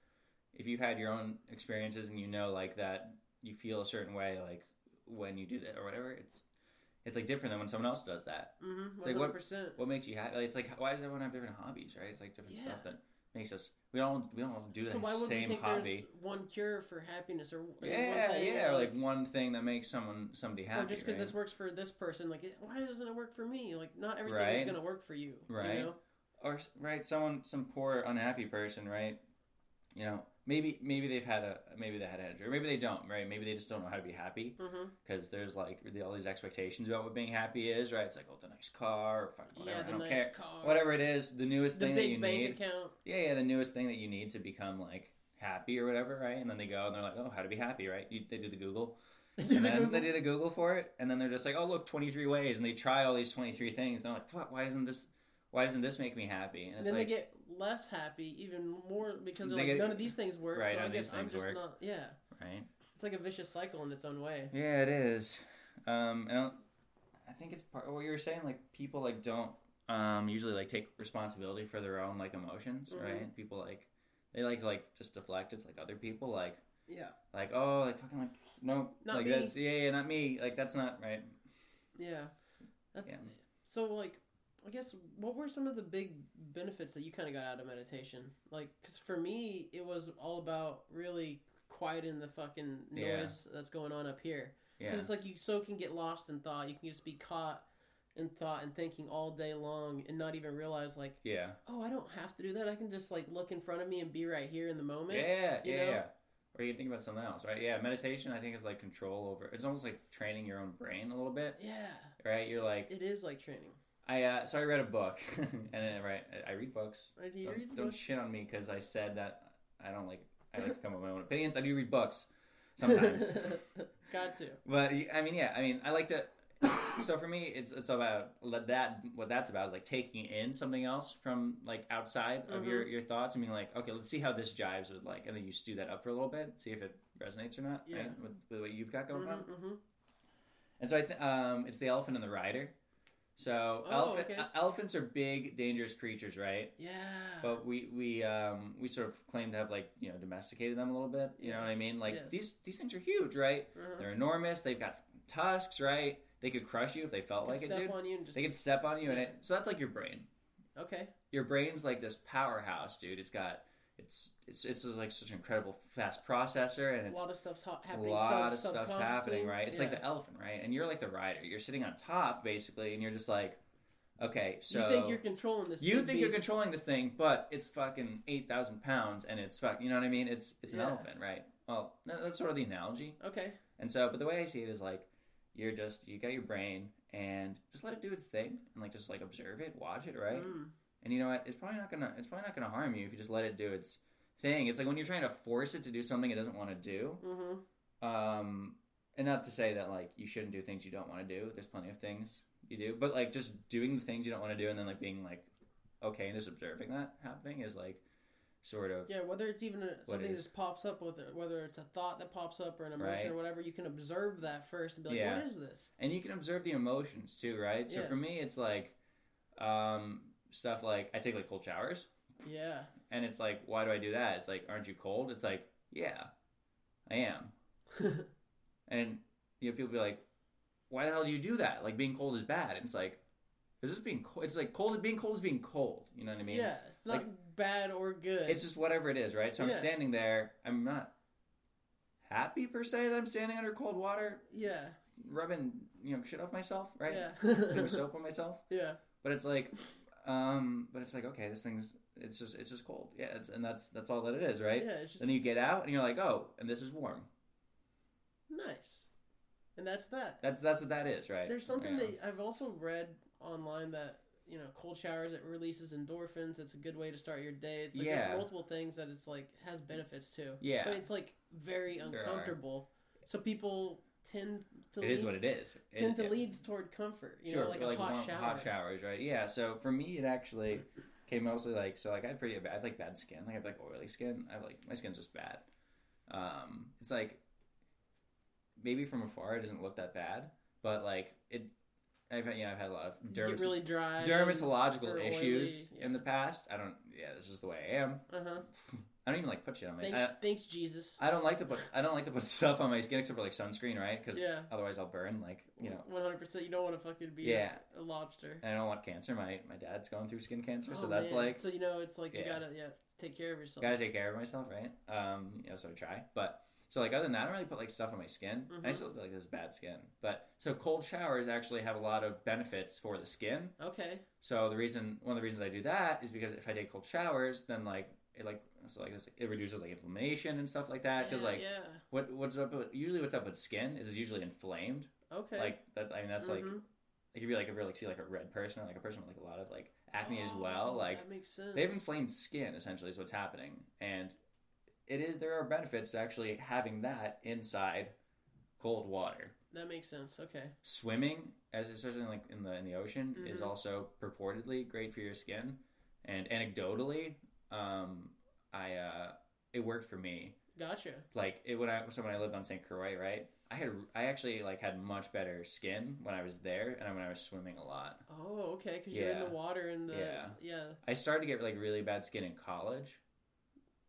if you've had your own experiences and you know like that you feel a certain way like when you do that or whatever, it's it's like different than when someone else does that. Mm-hmm. It's like, what-. What makes you happy? Like, it's like why does everyone have different hobbies, right? It's like different Yeah. stuff that makes us. We don't we don't do the So why would we same think hobby. there's one cure for happiness or Yeah, yeah, or like one thing that makes someone somebody happy. or just because right? this works for this person, like why doesn't it work for me? Like not everything is gonna work for you, Right. You know? or right someone some poor unhappy person right you know maybe maybe they've had a maybe they had a injury. Maybe they don't right? Maybe they just don't know how to be happy. Mm-hmm. because there's like all these expectations about what being happy is right? It's like oh the nice car or fucking whatever Yeah, i don't nice care. car, whatever it is the newest the thing that you bank need. account. yeah yeah the newest thing that you need to become like happy or whatever right? And then they go and they're like oh how to be happy right? You, they do the google. [LAUGHS] And then they do the Google for it, and then they're just like, "Oh, look, twenty three ways," and they try all these twenty three things. And they're like, "Fuck, why isn't this? Why doesn't this make me happy?" And And then like, they get less happy, even more because they're They like, get- none of these things work. Right, so I guess I'm just work. not. Yeah, right? it's like a vicious cycle in its own way. Yeah, it is. Um, and I, think it's part of what you were saying. Like people like don't um usually like take responsibility for their own like emotions, Mhm. right? People like they like like just deflect it to like other people, like Yeah, like oh like fucking like no Not like me. that's yeah, yeah not me like that's not right. yeah. That's Yeah. so like. I guess what were some of the big benefits that you kind of got out of meditation? Like, because for me, it was all about really quieting the fucking noise Yeah. that's going on up here. Yeah, Because it's like you so can get lost in thought. You can just be caught in thought and thinking all day long and not even realize like, yeah, oh, I don't have to do that. I can just like look in front of me and be right here in the moment. yeah, yeah, know? yeah. Or you can think about something else, right? Yeah, meditation I think is like control over. It's almost like training your own brain a little bit, Yeah, right? You're like it is like training. I uh, so I read a book, [LAUGHS] and then, right, I- I read books. I do Don't, don't book. shit on me because I said that I don't like. I like to come up with my own opinions. I do read books sometimes, [LAUGHS] Got to. but I mean, yeah, I mean, I like to. So for me, it's it's about that what that's about is like taking in something else from like outside of Mm-hmm. your your thoughts and being like, okay, let's see how this jives with like, and then you stew that up for a little bit, see if it resonates or not, Yeah. right? With, with what you've got going on. hmm And so I think um, it's the elephant and the rider. So Oh, elephant, okay. uh, elephants are big, dangerous creatures, right? Yeah. But we we um, we sort of claim to have like you know domesticated them a little bit. You know what I mean? Like yes. these these things are huge, right? uh-huh. They're enormous. They've got tusks, right? They could crush you if they felt like it, dude. on you and just They could step on you, and it. So that's like your brain. okay. Your brain's like this powerhouse, dude. It's got it's it's it's like such an incredible fast processor, and A lot of stuff's ha- a happening. lot sub- of stuff's happening, right? It's like the elephant, right? And you're like the rider. You're sitting on top, basically, and you're just like, okay, so you think you're controlling this? you think you're controlling this thing, but it's fucking eight thousand pounds, and it's fuck. You know what I mean? It's it's an Yeah. elephant, right? Well, that's sort of the analogy. Okay. And so, but the way I see it is like, you're just you got your brain, and just let it do its thing, and like just like observe it, watch it, right? Mm. And you know what? It's probably not gonna it's probably not gonna harm you if you just let it do its thing. It's like when you're trying to force it to do something it doesn't want to do. Mm-hmm. Um, and not to say that like you shouldn't do things you don't want to do. There's plenty of things you do, but like just doing the things you don't want to do and then like being like okay and just observing that happening is like sort of Yeah, whether it's even a, something just pops up with it, whether it's a thought that pops up or an emotion Right. or whatever, you can observe that first and be like, Yeah. "What is this?" and you can observe the emotions too, right? So for me, it's like um, stuff like I take like cold showers, Yeah. and it's like why do I do that? It's like aren't you cold? It's like yeah, I am. [LAUGHS] And you know, people be like, "Why the hell do you do that? Like being cold is bad." And it's like, is this being cold? It's like cold. Being cold is being cold. You know what I mean? yeah, it's not bad or good. It's just whatever it is, right? So I'm standing there. I'm not happy per se that I'm standing under cold water, yeah, rubbing you know shit off myself, right? yeah, Putting [LAUGHS] soap on myself. yeah, But it's like, Um, but it's like okay, this thing's it's just it's just cold. Yeah, it's, and that's that's all that it is, right? Yeah, it's just Then you get out and you're like, oh, and this is warm. nice. And that's that. That's that's what that is, right? There's something Yeah. that I've also read online that you know cold showers it releases endorphins. It's a good way to start your day. It's like Yeah. there's multiple things that it's like has benefits too. Yeah. but it's like very uncomfortable. So people tend to It is lean- what it is. It- tend to it- leads toward comfort. You sure, know, like a hot warm- shower. hot showers, right? Yeah. So for me, it actually came mostly like so. Like I had pretty bad, I have like bad skin. Like I have like oily skin. I have like my skin's just bad. Um, it's like maybe from afar it doesn't look that bad, but like it. I've had, you know I've had a lot of dermat- really dry. dermatological issues yeah. in the past. I don't. Yeah, this is the way I am. Uh huh. I don't even like put shit on my. Thanks, I, thanks, Jesus. I don't like to put. I don't like to put [LAUGHS] stuff on my skin except for like sunscreen, right? Because Yeah. otherwise I'll burn. Like you know. one hundred percent. You don't want to fucking be Yeah. a, a lobster. And I don't want cancer. My my dad's going through skin cancer, so Oh, that's man. like So you know, it's like you gotta yeah take care of yourself. gotta take care of myself, right? Um, you know, so I try. But so like other than that, I don't really put like stuff on my skin. I Mhm. still feel like this is bad skin. But so cold showers actually have a lot of benefits for the skin. Okay. So the reason one of the reasons I do that is because if I take cold showers, then like it like so like it reduces like inflammation and stuff like that. Because yeah, like yeah. what what's up with, usually what's up with skin is it's usually inflamed. Okay. Like that. I mean that's like Mhm. like if you like if you like see like a red person or like a person with like a lot of like acne as Oh, well, like that makes sense. they have inflamed skin essentially is what's happening and it is there are benefits to actually having that inside cold water That makes sense. Okay. swimming as especially like in the in the ocean is Mhm. also purportedly great for your skin and anecdotally um i uh it worked for me Gotcha. like it when i so when i lived on st croix right i had i actually like had much better skin when i was there and when i was swimming a lot Oh, okay. Because you're in the water and the Yeah. yeah. i started to get like really bad skin in college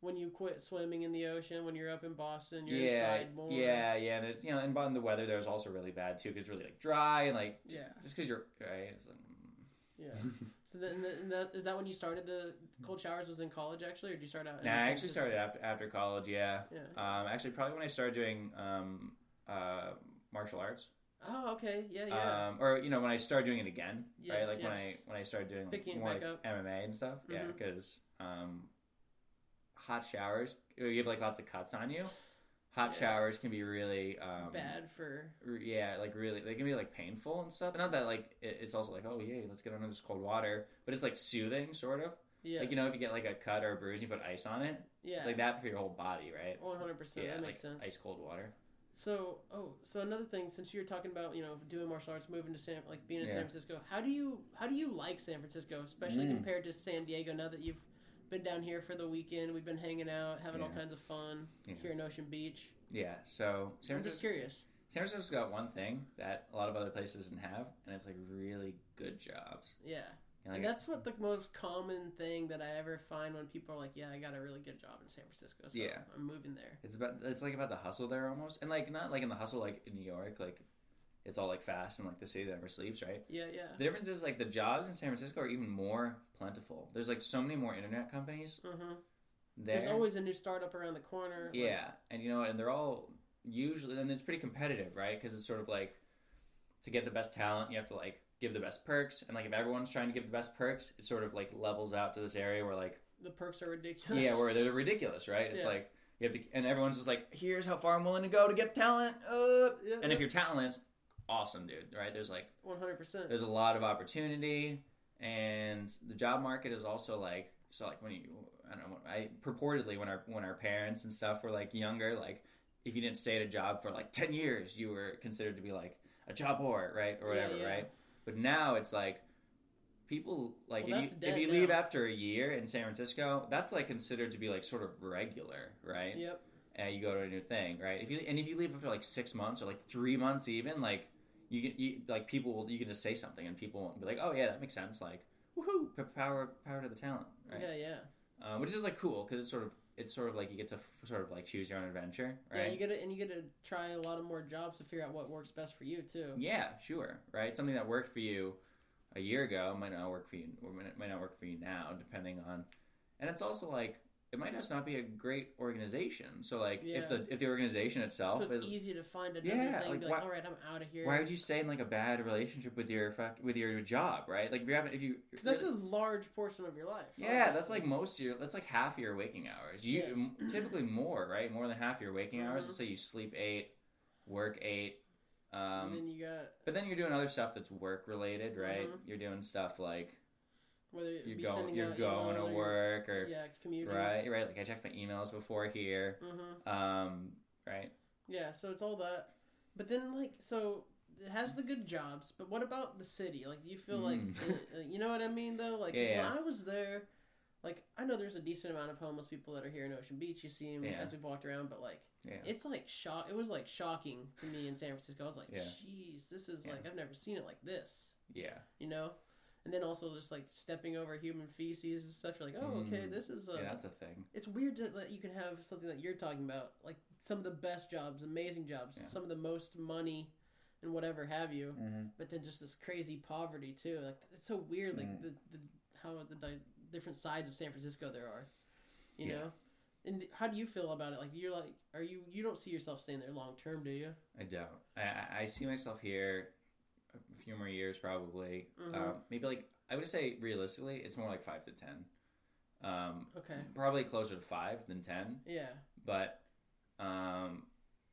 When you quit swimming in the ocean, when you're up in Boston, you're yeah, inside more. yeah, yeah, and it, you know, and but the weather there was also really bad too, because it's really like dry and like Yeah. just because you're right. Like, mm. Yeah. [LAUGHS] So then, that is that when you started the cold showers? Was in college actually, or did you start out? nah, I actually started after after college. Yeah, Yeah. um, actually probably when I started doing um, uh, martial arts, Oh, okay. Yeah, yeah. um, or you know when I started doing it again, yes, right? Yes, Like when I when I started doing Picking more like up. MMA and stuff. Yeah, Mhm. because um, hot showers, you have like lots of cuts on you. Hot Yeah. showers can be really um, Bad for yeah, like really, they can be like painful and stuff. Not that like it, it's also like, oh yay, let's get under this cold water, but it's like soothing, sort of. yeah. Like you know, if you get like a cut or a bruise, and you put ice on it. yeah, It's like that for your whole body, right? one hundred percent. yeah, That like makes sense. ice cold water. So, oh, so another thing, since you're talking about you know doing martial arts, moving to San, like being in Yeah. San Francisco, how do you how do you like San Francisco, especially Mm. compared to San Diego? Now that you've been down here for the weekend, we've been hanging out, having all kinds of fun Yeah. here in Ocean Beach. Yeah. So San I'm just curious. San Francisco's got one thing that a lot of other places doesn't have, and it's like really good jobs. Yeah, like, that's what the most common thing that I ever find when people are like, "Yeah, I got a really good job in San Francisco, so Yeah. I'm moving there." it's about it's like about the hustle there almost, and like not like in the hustle like in New York, like it's all like fast and like the city that never sleeps, right? Yeah, yeah. The difference is like the jobs in San Francisco are even more plentiful. There's like so many more internet companies hmm there. There's always a new startup around the corner. like- yeah, and you know, and they're all usually, and it's pretty competitive, right? Because it's sort of like to get the best talent, you have to like give the best perks, and like if everyone's trying to give the best perks, it sort of like levels out to this area where like the perks are ridiculous. yeah, where [LAUGHS] they're ridiculous, right? It's Yeah. like you have to, and everyone's just like, here's how far I'm willing to go to get talent. Uh, Yeah, and if your talent is awesome, dude, right? There's like one hundred percent. there's a lot of opportunity and the job market is also like so like when you I don't know I purportedly when our when our parents and stuff were like younger like if you didn't stay at a job for like 10 years you were considered to be like a job whore right or whatever yeah. right but now it's like people like Well, if, you, if you leave after a year in San Francisco that's like considered to be like sort of regular right Yep. and you go to a new thing, right? If you and if you leave after like six months or like three months, even like you get you like people will you can just say something and people won't be like, oh yeah, that makes sense. Like woohoo, power power to the talent, right? Yeah, yeah. Um, which is like cool because it's sort of it's sort of like you get to f- sort of like choose your own adventure, right? Yeah, you get to and you get to try a lot of more jobs to figure out what works best for you too. Yeah, sure, right? Something that worked for you a year ago might not work for you or might not work for you now, depending on. And it's also like it might just not be a great organization. So like if the if the organization itself So it's is easy to find another Yeah, thing. like, be like, why- all right, I'm out of here. why would you stay in like a bad relationship with your fuck with your job, right? Like if you haven't if you Because that's a large portion of your life. Yeah, that's like most of your. That's like half your waking hours. You Yes. typically more, right? More than half your waking hours. Mhm. Let's say you sleep eight, work eight, and um, then you got but then you're doing other stuff that's work related, right? Mhm. You're doing stuff like whether it you're be going, sending you're out going to or work, or yeah, commuting. right, right. Like I checked my emails before here, hmm um, right? Yeah, so it's all that. But then, like, so it has the good jobs, but what about the city? Like, do you feel like, Mm. uh, you know what I mean, though? Like, 'cause Yeah. when I was there, like, I know there's a decent amount of homeless people that are here in Ocean Beach. You see them Yeah. as we've walked around, but, like, Yeah, it's like shock. It was like shocking to me in San Francisco. I was like, Yeah. "Jeez, this is Yeah. like I've never seen it like this," yeah, you know. And then also just like stepping over human feces and stuff. You're like, "Oh, okay, Mm. this is." a, yeah. That's a thing. it's weird that you can have something that you're talking about, like some of the best jobs, amazing jobs, Yeah. some of the most money, and whatever have you. Mm-hmm. But then just this crazy poverty too. Like it's so weird, like Mhm. the, the how the di- different sides of San Francisco there are. You Yeah. know. And how do you feel about it? Like you're like, are you you don't see yourself staying there long term, do you? I don't. I, I- see myself here few more years probably. Mhm. Um, maybe like I would say realistically, it's more like five to ten. Um, Okay. probably closer to five than ten, Yeah. but um,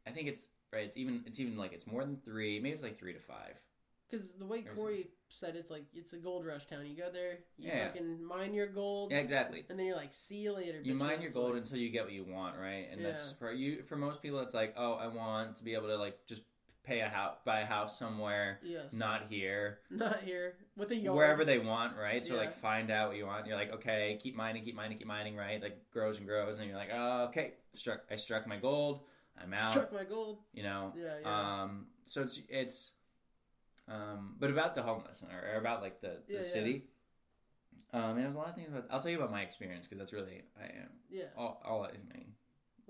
I think it's right. It's even it's even like it's more than three. Maybe it's like three to five. Because the way Corey said, it's like it's a gold rush town. You go there, you Yeah. fucking mine your gold, Yeah, exactly. and then you're like, see you later. You mine your gold like- until you get what you want, right? And that's for you. For most people, it's like, oh, I want to be able to like just pay a house, buy a house somewhere, Yes. not here. Not here with a yard. wherever they want, right? So Yeah. like find out what you want. You're like, okay, keep mining, keep mining, keep mining, right? Like grows and grows, and you're like, oh, okay, struck, I struck my gold. I'm out. struck my gold. You know. Yeah, yeah. Um. So it's it's. Um. But about the homeless or, or about like the, the Yeah, city. Um. And there's a lot of things about. I'll tell you about my experience because that's really I am yeah, all all I mean.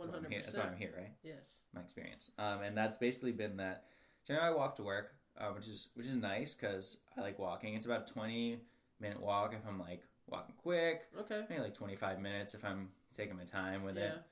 One That's why I'm hundred here- That's why I'm here, right? Yes. my experience. Um, and that's basically been that. Generally, I walk to work, uh, which is which is nice because I like walking. It's about a twenty minute walk if I'm like walking quick. Okay. Maybe like twenty five minutes if I'm taking my time with Yeah. it.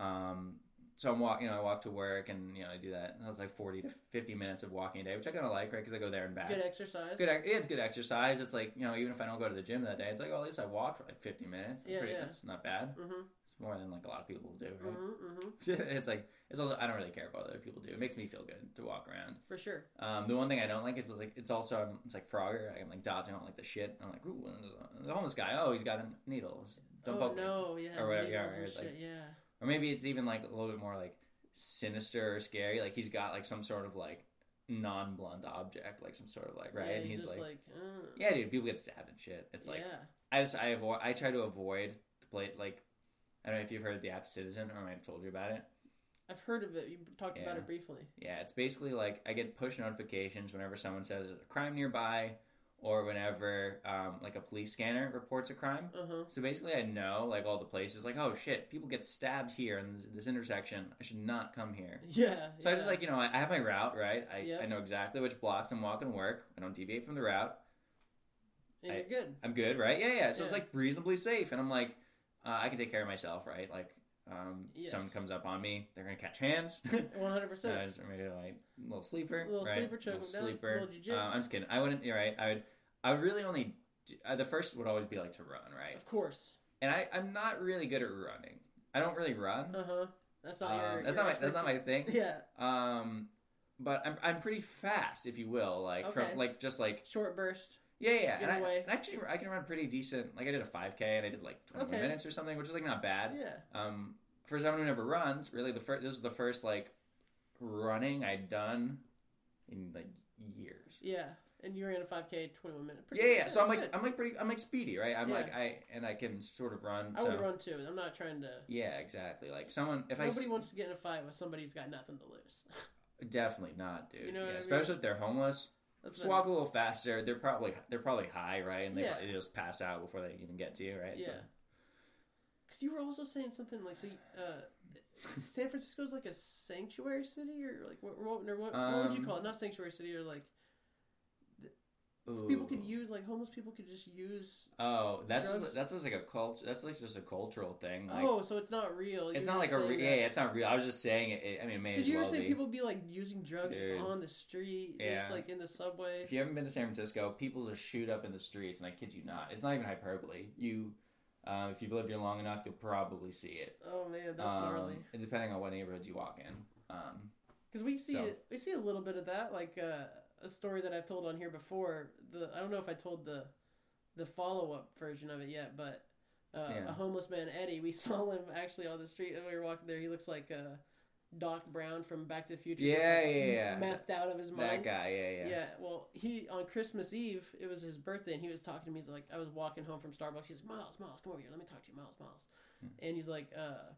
Um, so I'm walking. You know, I walk to work and you know I do that. That's like forty to fifty minutes of walking a day, which I kind of like, right? Because I go there and back. Good exercise. Good, yeah, it's good exercise. It's like you know, even if I don't go to the gym that day, it's like, oh, at least I walked for like fifty minutes. It's Yeah, pretty, yeah. That's not bad. Mm-hmm. More than like a lot of people do, right? Mm-hmm. Mm-hmm. [LAUGHS] it's like it's also I don't really care about what other people do. It makes me feel good to walk around. For sure. Um, the one thing I don't like is like it's also I'm, it's like Frogger. I'm like dodging all like the shit. I'm like, ooh, the homeless guy. Oh, he's got a needle. Don't oh poke me. no, yeah. Or whatever, yeah, or like- yeah. Or maybe it's even like a little bit more like sinister or scary. Like he's got like some sort of like non-blunt object, like some sort of like right. Yeah, and he's, like, like, uh, yeah, dude, people get stabbed and shit. It's like yeah. I just I avoid I try to avoid the plate like. I don't know if you've heard of the app Citizen, or I might have told you about it. I've heard of it. You talked about it briefly. Yeah, it's basically like I get push notifications whenever someone says a crime nearby, or whenever um, like a police scanner reports a crime. Uh huh. So basically, I know like all the places, like oh shit, people get stabbed here in this, this intersection. I should not come here. [LAUGHS] Yeah. So yeah. I just like you know I, I have my route right. I, Yep. I know exactly which blocks I'm walking to work. I don't deviate from the route. and I- you're good. I'm good, right? Yeah, yeah. So it's like reasonably safe, and I'm like, uh, I can take care of myself, right? Like, um, Yes. someone comes up on me, they're gonna catch hands. [LAUGHS] One hundred Uh, percent. just maybe like little sleeper, Little right? sleeper, choke down, sleeper. little. Uh, I'm just kidding. I wouldn't. You're right. I would. I would really only. Do, uh, the first would always be like to run, right? Of course. And I, I'm not really good at running. I don't really run. Uh huh. That's not Um, your. that's your not my. That's not my thing. Yeah. Um, but I'm I'm pretty fast, if you will. Like Okay. from like just like Short burst. Yeah yeah. And, I, and actually I can run pretty decent. Like I did a 5K and I did like 20 Okay. minutes or something, which is like not bad. Yeah. Um, for someone who never runs, really the first this is the first like running I'd done in like years. Yeah. And you ran a five k twenty one minute. Yeah, yeah. So I'm like good. I'm like pretty I'm like speedy, right? I'm Yeah. like I and I can sort of run. I so would run too. I'm not trying to. yeah, exactly. Like someone if I Nobody s- wants to get in a fight with somebody who's got nothing to lose. [LAUGHS] definitely not, dude. You know what yeah, I mean? especially if they're homeless. That's Just walk a little faster. They're probably they're probably high, right? And they, Yeah. they just pass out before they even get to you, right? Yeah. So- Because you were also saying something like, so uh, San Francisco's like a sanctuary city, or like what, what, or what, what would you Um, call it? Not sanctuary city, or like People could use like homeless people could just use. Oh, that's just, that's just like a culture. That's like just a cultural thing. Like, oh, so it's not real. it's not like a re- yeah, yeah, it's not real. I was just saying it. it I mean, it may Because you well ever say be. people be like using drugs Dude. just on the street, just Yeah. like in the subway. If you haven't been to San Francisco, people just shoot up in the streets, and I kid you not, it's not even hyperbole. You, uh, if you've lived here long enough, you'll probably see it. oh man, that's um, gnarly. and depending on what neighborhoods you walk in. Um, Because we see so- it, we see a little bit of that, like uh, a story that I've told on here before. The I don't know if I told the the follow up version of it yet, but uh, Yeah. a homeless man Eddie, we [LAUGHS] saw him actually on the street, and we were walking there. He looks like uh, Doc Brown from Back to the Future. Yeah, like, yeah, yeah. methed out of his that mind. guy, yeah, yeah, Yeah. well, he on Christmas Eve, it was his birthday, and he was talking to me. He's like, I was walking home from Starbucks. He's like, Miles, Miles, come over here. Let me talk to you, Miles, Miles. Hmm. And he's like, uh,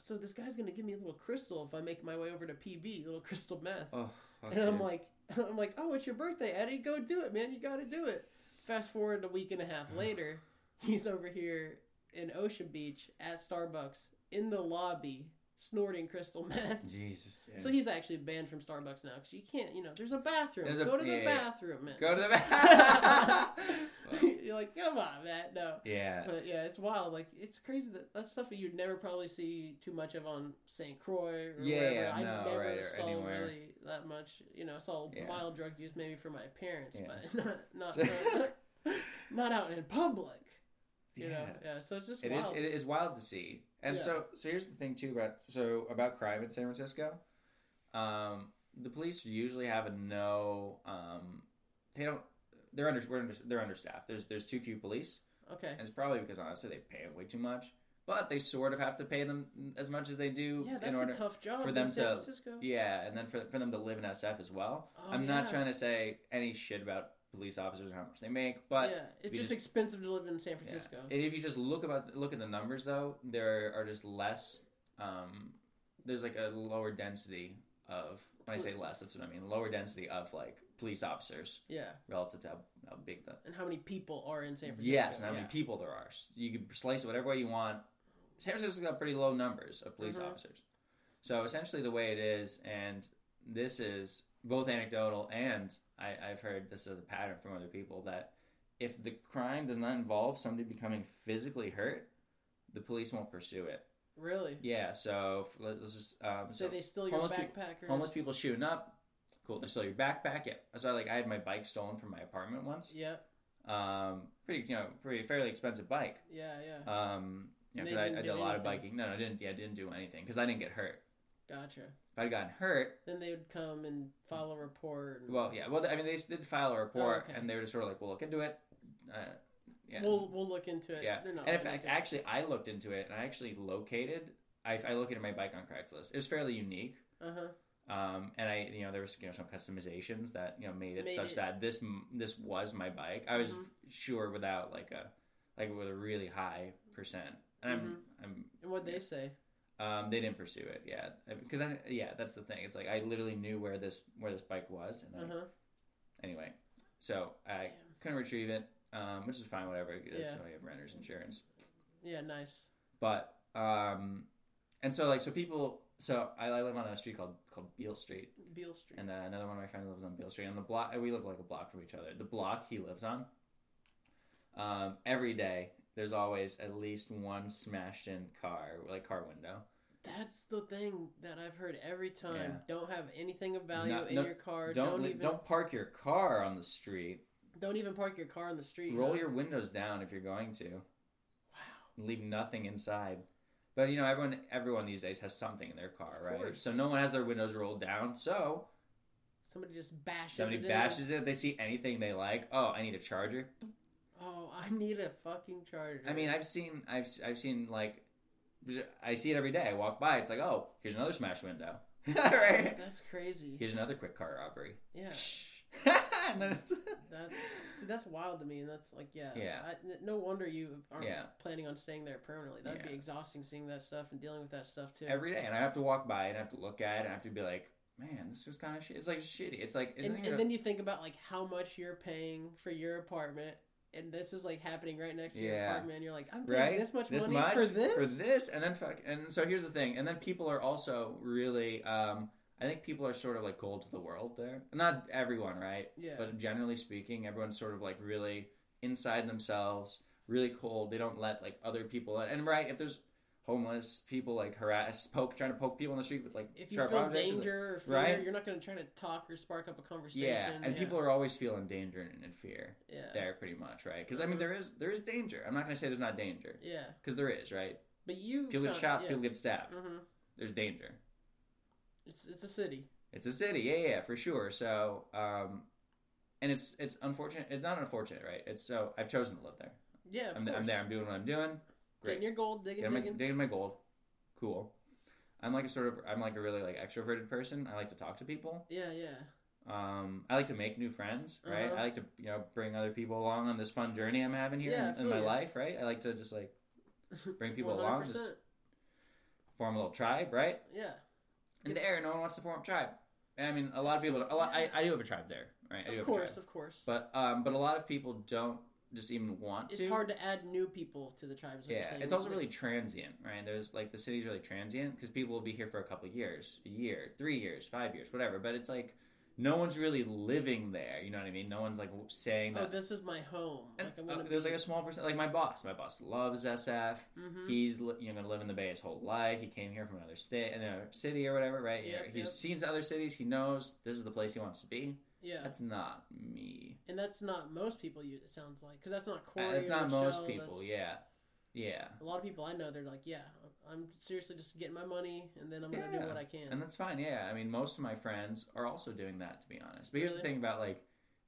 so this guy's gonna give me a little crystal if I make my way over to PB, little crystal meth. Oh, and I'm like, [LAUGHS] I'm like, oh, it's your birthday, Eddie. Go do it, man. You got to do it. Fast forward a week and a half [SIGHS] later, he's over here in Ocean Beach at Starbucks in the lobby snorting crystal meth. Jesus, dude. So he's actually banned from Starbucks now because you can't, you know, there's a bathroom. There's a- Go to the yeah, yeah. bathroom, man. Go to the [LAUGHS] back. [LAUGHS] You're like, come on, man. No. yeah, But yeah, it's wild. Like it's crazy that that's stuff that you'd never probably see too much of on St. Croix or Yeah, wherever. yeah, I no, never right, saw anywhere. really that much. You know, saw Yeah. mild drug use maybe for my parents, but [LAUGHS] not not not out in public. You know, Yeah. So it's just It is. wild. It is wild to see. And Yeah. so, so here's the thing too about so about crime in San Francisco. Um, the police usually have a no. Um, they don't. They're under. We're under. They're understaffed. There's there's too few police, okay. and it's probably because honestly they pay them way too much. But they sort of have to pay them as much as they do Yeah, in that's order. a tough job for in them San to- Francisco. yeah, and then for for them to live in SF as well. Oh, I'm not trying to say any shit about police officers and how much they make, but yeah, it's just, just- expensive to live in San Yeah. Francisco. And if you just look about look at the numbers though, there are just less. Um, there's like a lower density of. When I say less, that's what I mean. Lower density of like police officers yeah, relative to how, how big the. and how many people are in San Francisco? Yes, and how yeah. many people there are. You can slice it whatever way you want. San Francisco's got pretty low numbers of police Mhm. officers. So essentially, the way it is, and this is both anecdotal and I, I've heard this as a pattern from other people that if the crime does not involve somebody becoming physically hurt, the police won't pursue it. Really? Yeah. So let's just um, So so they steal your backpack? or... homeless people shooting up. Cool. They steal your backpack. Yeah. So like I had my bike stolen from my apartment once. Yeah, Um, pretty you know pretty fairly expensive bike. yeah, yeah. Um, you know, They 'cause I, I did a lot of biking. No, no, I didn't. Yeah, I didn't do anything because I didn't get hurt. Gotcha. If I'd gotten hurt, Then they would come and file a report. And well, yeah. Well, I mean, they did file a report, Oh, okay. and they were just sort of like, "We'll look into it." Uh, yeah. We'll we'll look into it. yeah. They're not And in fact, actually, I looked into it, and I actually located. I, I located my bike on Craigslist. It was fairly unique. uh-huh. Um, and I, you know, there was you know some customizations that you know made it Made such it- that this this was my bike. I was Mhm. sure without like a like with a really high percent. And I'm I'm And what they say? Um, they didn't pursue it, yeah, because I, yeah, that's the thing. It's like I literally knew where this where this bike was, and I, Uh huh. anyway, so I couldn't retrieve it, um, which is fine, whatever. Yeah. so I have renter's insurance, Yeah, nice. but um, and so like so people, so I, I live on a street called called Beale Street, Beale Street. and uh, another one of my friends lives on Beale Street, and the block we live like a block from each other. The block he lives on, um, every day there's always at least one smashed in car, like car window. That's the thing that I've heard every time. Yeah. Don't have anything of value No- in no, your car. Don't Don't, li- even don't park your car on the street. don't even park your car on the street. Roll your windows down if you're going to. wow. Leave nothing inside. But you know, everyone everyone these days has something in their car, Of right? course. So no one has their windows rolled down. So Somebody just bashes somebody it in. bashes it. They see anything they like. Oh, I need a charger. Oh, I need a fucking charger. I mean, I've seen I've I've seen like I see it every day. I walk by. It's like, oh, here's another smashed window. [LAUGHS] right. that's crazy. Here's another quick car robbery. Yeah, [LAUGHS] and then it's [LAUGHS] that's see, that's wild to me, and that's like, yeah, Yeah. I, no wonder you aren't Yeah. planning on staying there permanently. That'd be exhausting seeing that stuff and dealing with that stuff too. every day, and I have to walk by and I have to look at it and I have to be like, man, this is kind of shit. It's like shitty. It's like, and, and then you think about like how much you're paying for your apartment, and this is like happening right next to your apartment. And you're like, I'm paying right? this much this money much for this. for this, and then fuck. And so here's the thing, and then people are also really. um I think people are sort of like cold to the world there. Not everyone, right? Yeah. But generally speaking, everyone's sort of like really inside themselves, really cold. They don't let like other people in. And right, if there's homeless people like harass, poke, trying to poke people in the street with like if you sharp feel objects, danger or fear, right? you're not going to try to talk or spark up a conversation. yeah, and people are always feeling danger and, and fear yeah, there, pretty much, right? Because I mean, there is there is danger. I'm not going to say there's not danger yeah. because there is, right? But you People get shot, yeah. people get stabbed. Mhm. There's danger. It's it's a city. It's a city, yeah, yeah, for sure. So, um, and it's it's unfortunate. It's not unfortunate, right? It's so I've chosen to live there. Yeah, I'm. I'm there. I'm doing what I'm doing. Great. Getting your gold, digging, Digging my, digging. my gold. Cool. I'm like a sort of I'm like a really like extroverted person. I like to talk to people. Yeah, yeah. Um, I like to make new friends, right? Uh-huh. I like to you know bring other people along on this fun journey I'm having here Yeah, in, in my life, right? I like to just like bring people along, 100%. just [LAUGHS] form a little tribe, right? Yeah, And there, no one wants to form a tribe. I mean, a lot of people. A lot. I, I do have a tribe there, right? I of course, of course. But um, but a lot of people don't just even want It's to. It's hard to add new people to the tribes. Yeah, it's also really transient, right? There's like the city's really transient because people will be here for a couple years, a year, three years, five years, whatever. But it's like no one's really living there. You know what I mean? No one's like saying Oh, that. this is my home. And, Like I'm uh, there's be... like a small percent, like my boss. My boss loves SF. Mhm. He's you know gonna live in the Bay his whole life. He came here from another state, another city or whatever, right? Yep, He's yep. seen other cities. He knows this is the place he wants to be. Yeah, That's not me. and that's not most people. You it sounds like because that's not Corey. Uh, It's or not Michelle, most people. that's- Yeah, yeah. A lot of people I know, they're like, yeah, I'm seriously just getting my money, and then I'm gonna Yeah. do what I can. And that's fine, yeah. I mean, most of my friends are also doing that, to be honest. But here's the thing about like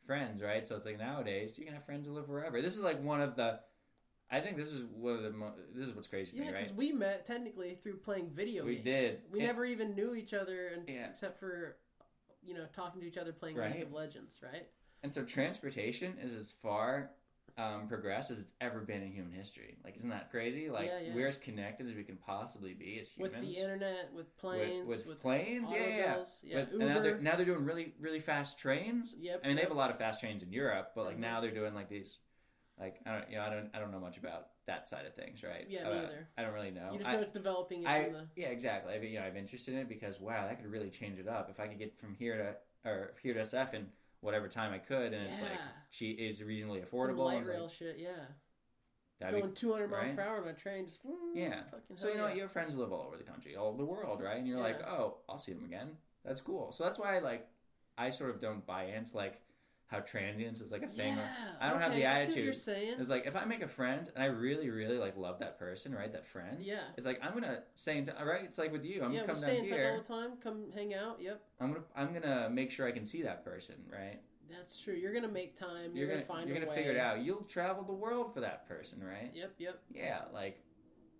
friends, right? So it's like nowadays you can have friends who live wherever. This is like one of the. I think this is one of the. Mo- this is what's crazy yeah, because right? we met technically through playing video We games. We did. We And- never even knew each other, and Yeah. except for you know talking to each other playing Right. League of Legends, right? And so transportation is as far um, progressed as it's ever been in human history. Like, isn't that crazy? Like, Yeah, yeah. we're as connected as we can possibly be as humans. With the internet, with planes, with, with, planes, yeah, yeah. yeah, With- and now they're, Uber. now they're doing really, really fast trains. Yep. I mean, they have a lot of fast trains in Europe, but like Mhm. now they're doing like these, like I don't, you know, I don't, I don't know much about that side of things, right? Yeah, Uh, me either. I don't really know. You just I, know it's developing. I, in the yeah, exactly. I've, you know, I'm interested in it because wow, that could really change it up if I could get from here to or here to SF in whatever time I could, and it's like she is reasonably affordable. some light It's like, rail shit. Yeah, that'd be- going 200 miles right? per hour on a train. Just mm, Yeah. Fucking So you know, yeah. you have friends live all over the country, all over the world, right? And you're like, oh, I'll see them again. That's cool. So that's why, I like, I sort of don't buy into like how transience is like a thing. Yeah, I don't have the I see what attitude. you're saying. It's like if I make a friend and I really, really like love that person, right? That friend. Yeah. It's like I'm gonna stay in touch, right? It's like with you. I'm yeah, gonna we come stay down in touch all the time. Come hang out. Yep, I'm gonna I'm gonna make sure I can see that person, right? that's true. You're gonna make time. You're, You're gonna, find you're gonna way. figure it out. You'll travel the world for that person, right? Yep, yep. Yeah, like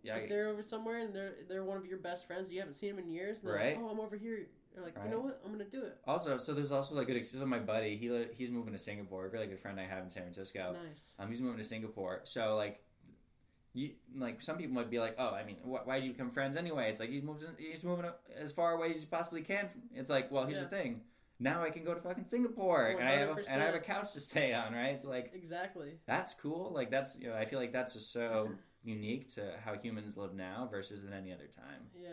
yeah, if they're over somewhere and they're they're one of your best friends, you haven't seen them in years. And they're Right. Like, oh, I'm over here. You're like, you know what? I'm gonna do it. Also, so there's also like good. ex- So my buddy, he he's moving to Singapore. A really good friend I have in San Francisco. Nice. Um, he's moving to Singapore. So like, you like some people might be like, oh, I mean, wh- why did you become friends anyway? It's like he's moving, he's moving as far away as he possibly can. It's like, well, here's Yeah. the thing. Now I can go to fucking Singapore, and I have a, and I have a couch to stay on. Right? It's like Exactly. that's cool. Like that's you know, I feel like that's just so [CLEARS THROAT] unique to how humans live now versus at any other time. Yeah.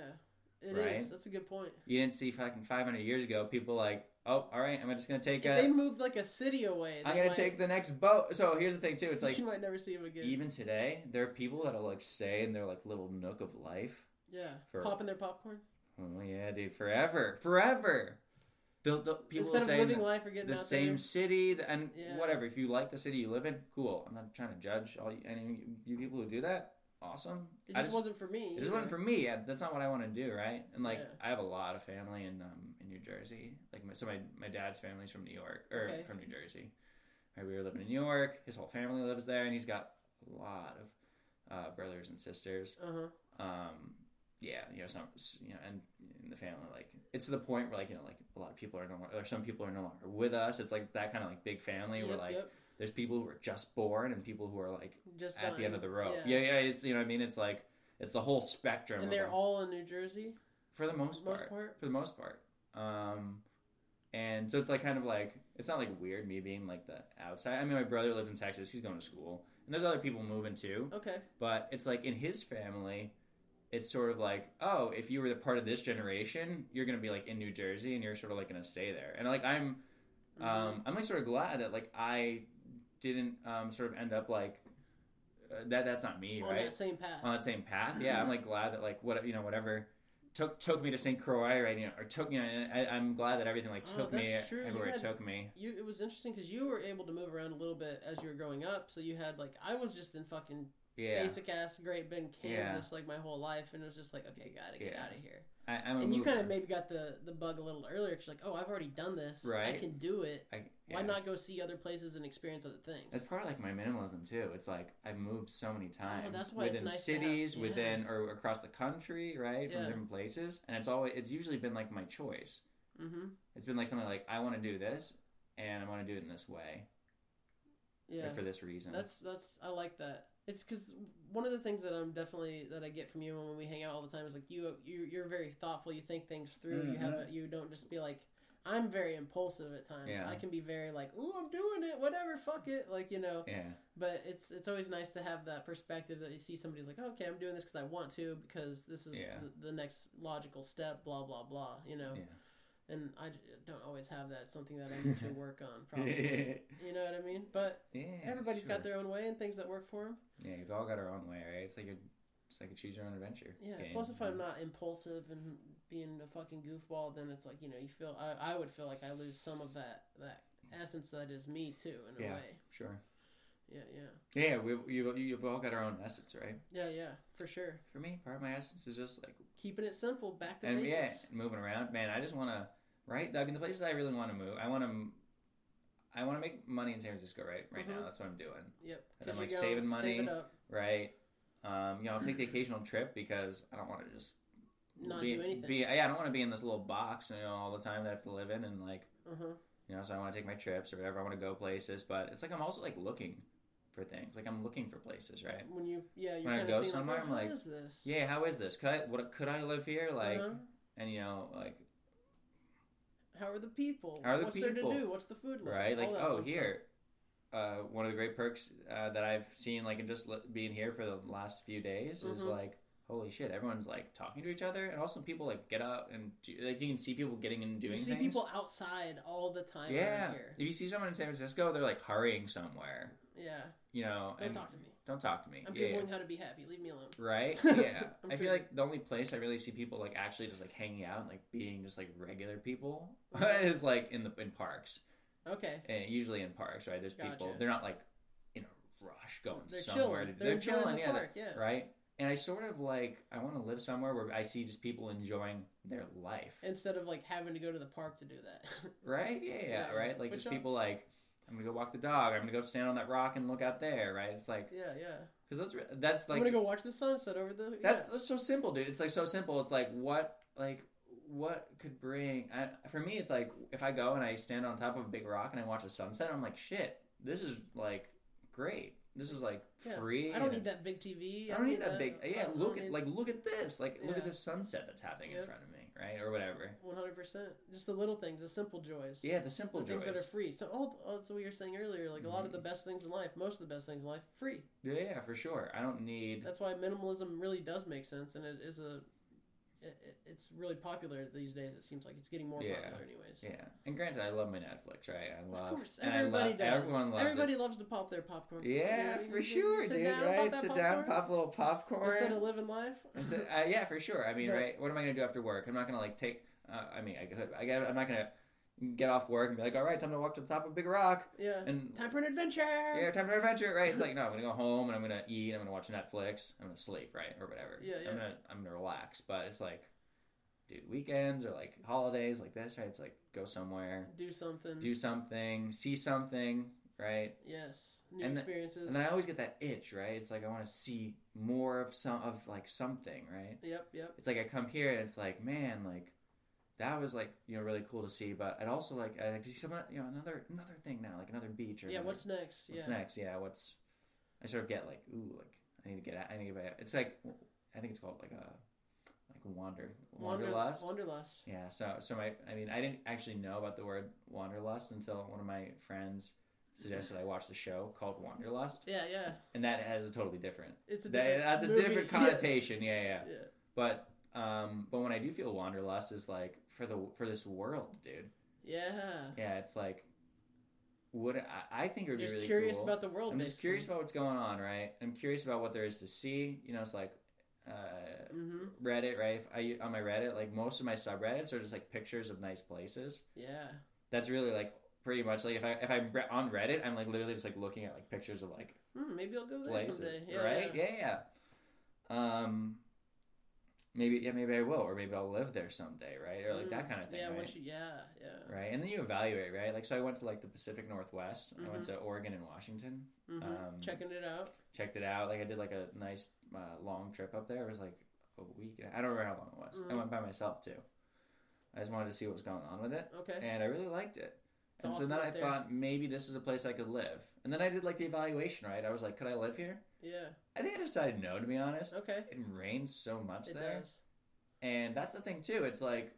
It is. Right? That's a good point. You didn't see fucking 500 years ago people like, oh, all right, I'm just gonna take If a. they moved like a city away, I'm gonna might- take the next boat. So here's the thing too. It's [LAUGHS] like you might never see them again. even today, there are people that'll like stay in their like little nook of life. yeah. for- Popping their popcorn Oh yeah, dude, forever, forever. The, the people instead of living life or getting the same there. city and Yeah. whatever. If you like the city you live in, cool. I'm not trying to judge all you, any you people who do that. Awesome. It I just, wasn't for me. It just wasn't for me. That's not what I want to do, right? And like, Yeah. I have a lot of family in um, in New Jersey. Like, my, so my my dad's family's from New York or Okay. from New Jersey. Right, we were living in New York. His whole family lives there, and he's got a lot of uh, brothers and sisters. Uh huh. Um, yeah, you know, some you know, and in the family, like, it's to the point where like you know, like a lot of people are no longer, or some people are no longer with us. It's like that kind of like big family where like yep. there's people who are just born and people who are like Just at the end of the road. Yeah. Yeah, yeah, it's you know what I mean. It's like it's the whole spectrum. And they're like- all in New Jersey. for the most most part, part? For the most part. Um, and so it's like kind of like it's not like weird me being like the outside. I mean, my brother lives in Texas. He's going to school, and there's other people moving too. Okay. But it's like in his family, it's sort of like, oh, if you were the part of this generation, you're gonna be like in New Jersey, and you're sort of like gonna stay there. And like I'm, Mm-hmm. um, I'm like sort of glad that like I didn't um, sort of end up like uh, that. That's not me, on right? that same path. on that same path. Yeah, I'm like glad that like what you know whatever took took me to St. Croix, right? You know, or took you know, I, I'm glad that everything like Oh, took me that's true. Everywhere it took me. you it was interesting because you were able to move around a little bit as you were growing up. So you had like I was just in fucking Yeah, basic ass Great Bend, Yeah. Kansas, like my whole life, and it was just like, okay, gotta get Yeah. out of here. I, I'm a and you kind of maybe got the the bug a little earlier because like, oh, I've already done this. Right. I can do it. I, Why not go see other places and experience other things? That's part of like my minimalism too. It's like I've moved so many times Oh, that's why it's within nice have- cities, yeah. within or across the country, right, from Yeah. different places, and it's always it's usually been like my choice. mm-hmm. It's been like something like I want to do this, and I want to do it in this way, Yeah. or for this reason. That's that's I like that. It's because one of the things that I'm definitely that I get from you when we hang out all the time is like you you you're very thoughtful. You think things through. You have a, mm-hmm. you don't just be like I'm very impulsive at times. Yeah. I can be very like ooh I'm doing it whatever fuck it like you know. yeah, But it's it's always nice to have that perspective that you see somebody's like okay I'm doing this because I want to because this is Yeah. the, the next logical step blah blah blah you know. Yeah. And I don't always have that. Something that I need to [LAUGHS] work on probably. you know what I mean? But yeah. Everybody's sure. got their own way and things that work for them. Yeah, you've all got our own way, right? It's like a, it's like a choose your own adventure. Yeah. game. Plus, if I'm not impulsive and being a fucking goofball, then it's like you know you feel I, I would feel like I lose some of that that essence that is me too in a Yeah. way. Sure. Yeah, yeah, Yeah, we've you've, you've all got our own essence, right? yeah, yeah, for sure. For me, part of my essence is just like Keeping it simple, back to and yeah, basics. moving around, man. I just want to, right? I mean, the places I really want to move, I want to, I want to make money in San Francisco, right? Right now, Mhm. that's what I'm doing, Yep. And I'm like, saving money. Save right? Um, you know, I'll take the occasional trip because I don't want to just not be, do anything. Be, yeah, I don't want to be in this little box, you know, all the time that I have to live in, and like, uh huh. you know, so I want to take my trips or whatever. I want to go places, but it's like I'm also like looking for things. Like I'm looking for places, right? When you yeah you're When I go somewhere, like, I'm like, how is this? Yeah, how is this? Could I what could I live here? Like, Uh-huh. and you know, like How are the people? How are the What's people? there to do? What's the food like? right? Like, oh, here. Uh, one of the great perks uh, that I've seen, like, in just li- being here for the last few days, is Mhm. like, holy shit, everyone's like talking to each other, and also people like get out and do, like you can see people getting in and doing You see things. people outside all the time yeah, here. if you see someone in San Francisco, they're like hurrying somewhere, Yeah. you know, Don't and talk to me. Don't talk to me. I'm yeah, googling how to be happy. Leave me alone. right? [LAUGHS] Yeah, I'm feel like the only place I really see people like actually just like hanging out and like being just like regular people Mhm. [LAUGHS] is like in the in parks. Okay. and usually in parks, right? There's people they're not like in a rush going They're somewhere. chilling. To, They're they're, chilling, the yeah, park, yeah. right. And I sort of like I want to live somewhere where I see just people enjoying their life, Instead of like having to go to the park to do that. [LAUGHS] right? Yeah, yeah, Yeah, right. Like Which just I- people like I'm gonna go walk the dog. I'm gonna go stand on that rock and look out there, right? It's like yeah, yeah. because that's that's that's I'm gonna go watch the sunset over the. that's yeah. that's so simple, dude. It's like so simple. It's like what like what could bring I, for me it's like if i go and i stand on top of a big rock and i watch a sunset i'm like shit this is like great this is like Yeah. free I don't need that big TV. I don't need that big. Yeah, look at need- like look at this. Like look at this sunset that's happening in front of me, right, or whatever. 100%. Just the little things, the simple joys. Yeah, the simple the joys. things that are free. So, oh, oh, that's what you were saying earlier. Like a lot of Mm-hmm. the best things in life, most of the best things in life, free. yeah, yeah, for sure. I don't need. That's why minimalism really does make sense, and it is a. It, it- it's really popular these days. It seems like it's getting more Yeah. popular, anyways. Yeah, and granted, I love my Netflix, right? I love. Of course, everybody love, does. Everyone loves Everybody it. loves to pop their popcorn. Yeah, for sure, dude. down, right? Sit down, popcorn pop a little popcorn. instead of living life. So- uh, yeah, for sure. I mean, But- right? What am I gonna do after work? I'm not gonna like take. Uh, I mean, I could. I I'm not gonna get off work and be like, all right, time to walk to the top of a big rock Yeah. and Time for an adventure. Yeah, time for an adventure, right? It's like no, I'm gonna go home and I'm gonna eat. I'm gonna watch Netflix. I'm gonna sleep, right, or whatever. Yeah, yeah. I'm gonna I'm gonna relax. But it's like, dude, weekends or like holidays like this, right? It's like go somewhere, Do something. do something, see something, right? yes. New And the- experiences. And I always get that itch, right? It's like I want to see more of some of like something, right? Yep. Yep. It's like I come here and it's like, man, like that was like you know really cool to see. But I'd also like I like see some you know another another thing now, like another beach or Yeah. What's next? What's yeah. next? Yeah, what's I sort of get like ooh, like I need to get out. I need to get out. It's like I think it's called like a like wander wanderlust. Wanderlust. Yeah. So so my I mean I didn't actually know about the word wanderlust until one of my friends suggested I watch the show called Wanderlust, Yeah. Yeah. and that has a totally different. It's a That, different that's a movie. different [LAUGHS] Yeah. connotation. Yeah, yeah. Yeah. but um, but when I do feel wanderlust is like for the for this world, dude. Yeah. Yeah, it's like would I, I think it would Just be really curious cool. about the world. I'm just curious about what's going on, right? I'm curious about what there is to see. You know, it's like uh, Mhm. Reddit, right? If I on my Reddit, like most of my subreddits are just like pictures of nice places. Yeah. That's really like pretty much like if I if I'm on Reddit, I'm like literally just like looking at like pictures of like Hmm, maybe I'll go there places, someday. Yeah, right? Yeah. Yeah, yeah. Um, maybe yeah, maybe I will, or maybe I'll live there someday, right? Or like that Mm, kind of thing, Yeah. right? Once you, yeah. Yeah. right? And then you evaluate, right? Like, so I went to like the Pacific Northwest. I went Mm-hmm. to Oregon and Washington. hmm Um, Checking it out. Checked it out. Like, I did like a nice uh, long trip up there. It was like a week. I don't remember how long it was. I Mhm. went by myself too. I just wanted to see what was going on with it, Okay. and I really liked it. It's and so then I there. thought maybe this is a place I could live. And then I did like the evaluation, right? I was like, could I live here? Yeah. I think I decided no, to be honest. Okay. It rains so much It there, does. and that's the thing too. It's like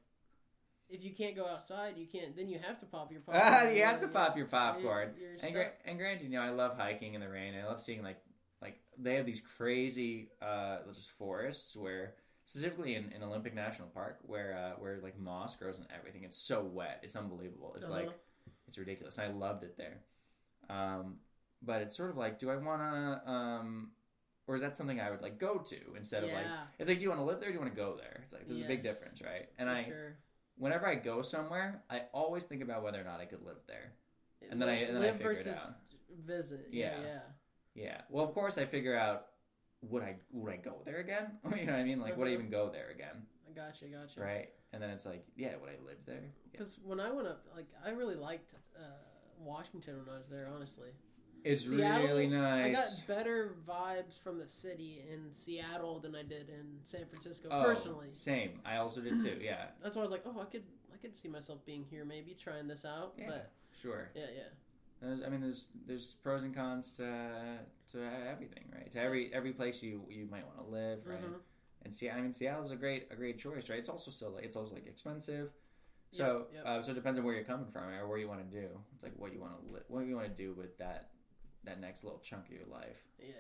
If you can't go outside, you can't. Then you have to pop your ah, [LAUGHS] popcorn. you have to pop your popcorn. You're, you're And, stuck. and granted, you know, I love hiking in the rain. I love seeing like like they have these crazy uh just forests where specifically in, in Olympic National Park where uh where like moss grows and everything. It's so wet. It's unbelievable. It's Uh-huh. like it's ridiculous. And I loved it there. Um but it's sort of like do I want to um or is that something I would like go to instead of like Yeah. it's like do you want to live there or do you want to go there? It's like there's a big difference, right? And For I sure. whenever I go somewhere, I always think about whether or not I could live there. And then I- and then I live figure it versus out. Visit. Yeah. Yeah. Yeah. Yeah. Well, of course, I figure out would I would I go there again? [LAUGHS] you know what I mean? Like, would I Uh-huh. even go there again? I gotcha. Gotcha. Right? And then it's like, yeah, would I live there? Yeah. Because when I went up, like I really liked uh, Washington when I was there. Honestly, It's Seattle, really nice. I got better vibes from the city in Seattle than I did in San Francisco. Oh, personally, Same. I also did too. Yeah. [CLEARS THROAT] that's why I was like, oh, I could, I could see myself being here, maybe trying this out. Yeah. But Sure. yeah, yeah, There's, I mean, there's there's pros and cons to to everything, right? To every every place you you might want to live, right? Mhm. And see, I mean, Seattle's a great a great choice, right? It's also still it's also like expensive. So, Yep, yep. Uh, so it depends on where you're coming from or where you want to do. It's like what you want to li- what you want to do with that that next little chunk of your life, yeah.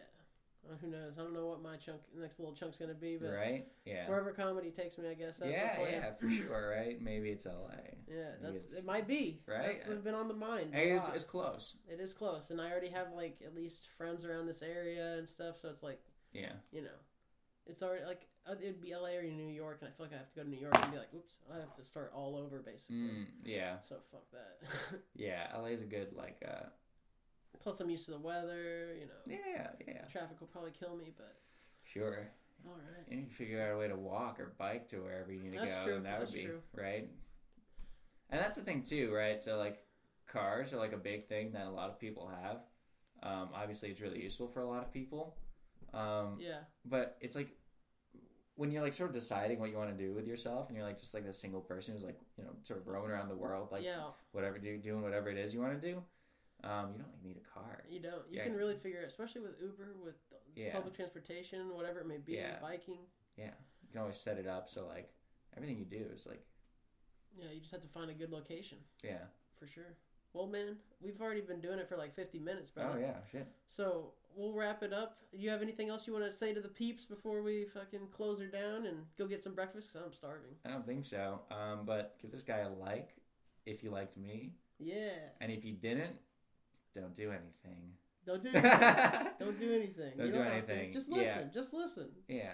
Uh, who knows? I don't know what my chunk, next little chunk's gonna be, but right? Yeah, wherever comedy takes me, I guess that's yeah, yeah, for sure, right? Maybe it's LA. Yeah, that's it. Might be Right? That's been on the mind. it's, it's close. It is close, and I already have like at least friends around this area and stuff. So it's like Yeah, you know, it's already like uh, it'd be LA or New York, and I feel like I have to go to New York and be like, oops, I have to start all over basically. mm, yeah, So fuck that. [LAUGHS] yeah. LA's a good like. uh Plus, I'm used to the weather. You know, Yeah, yeah, traffic will probably kill me, but sure. all right. You can figure out a way to walk or bike to wherever you need to go. true, And that that's would be true. right. And that's the thing too, right? So like cars are like a big thing that a lot of people have. Um, obviously, it's really useful for a lot of people. Um, Yeah, but it's like when you're like sort of deciding what you want to do with yourself, and you're like just like a single person who's like you know sort of roaming around the world, like yeah. whatever do doing whatever it is you want to do. Um, you don't like need a car. You don't. You Yeah. can really figure, it, out, especially with Uber, with Yeah. public transportation, whatever it may be, Yeah. biking. Yeah, you can always set it up so like everything you do is like Yeah, you just have to find a good location yeah. for sure. Well, man, we've already been doing it for like 50 minutes, bro. Oh yeah, shit. So we'll wrap it up. You have anything else you want to say to the peeps before we fucking close her down and go get some breakfast? Cause I'm starving. I don't think so. Um, but give this guy a like if you liked me, Yeah. and if you didn't, don't do anything. Don't do anything. [LAUGHS] don't do anything. Don't you do don't anything. Just Yeah. listen. Just listen. yeah.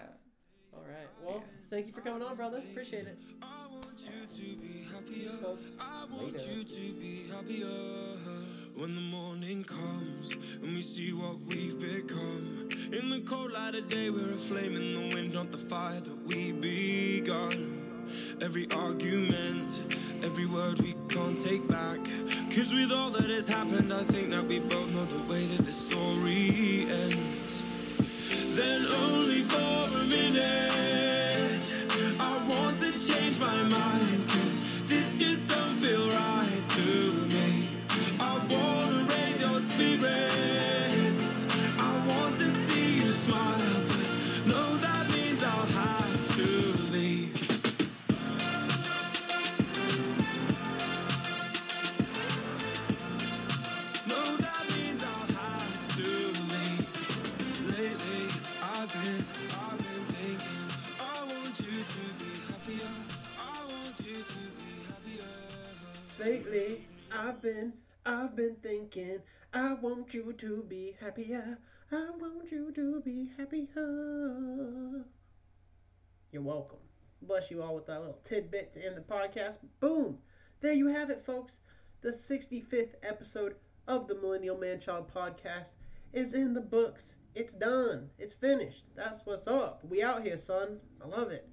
All right. Well, thank you for coming on, brother. Appreciate it. I want you to be happier. Peace, folks. I want Later. you to be happier. When the morning comes and we see what we've become. In the cold light of day, we're a flame in the wind, not the fire that we begun. Every argument, every word we can't take back. Cause with all that has happened, I think that we both know the way that the story ends. Then only for a minute I want to change my mind I've been, I've been thinking, I want you to be happier. I want you to be happier. You're welcome. Bless you all with that little tidbit to end the podcast. Boom! There you have it, folks. The 65th episode of the Millennial Man Child podcast is in the books. It's done. It's finished. That's what's up. We out here, son. I love it.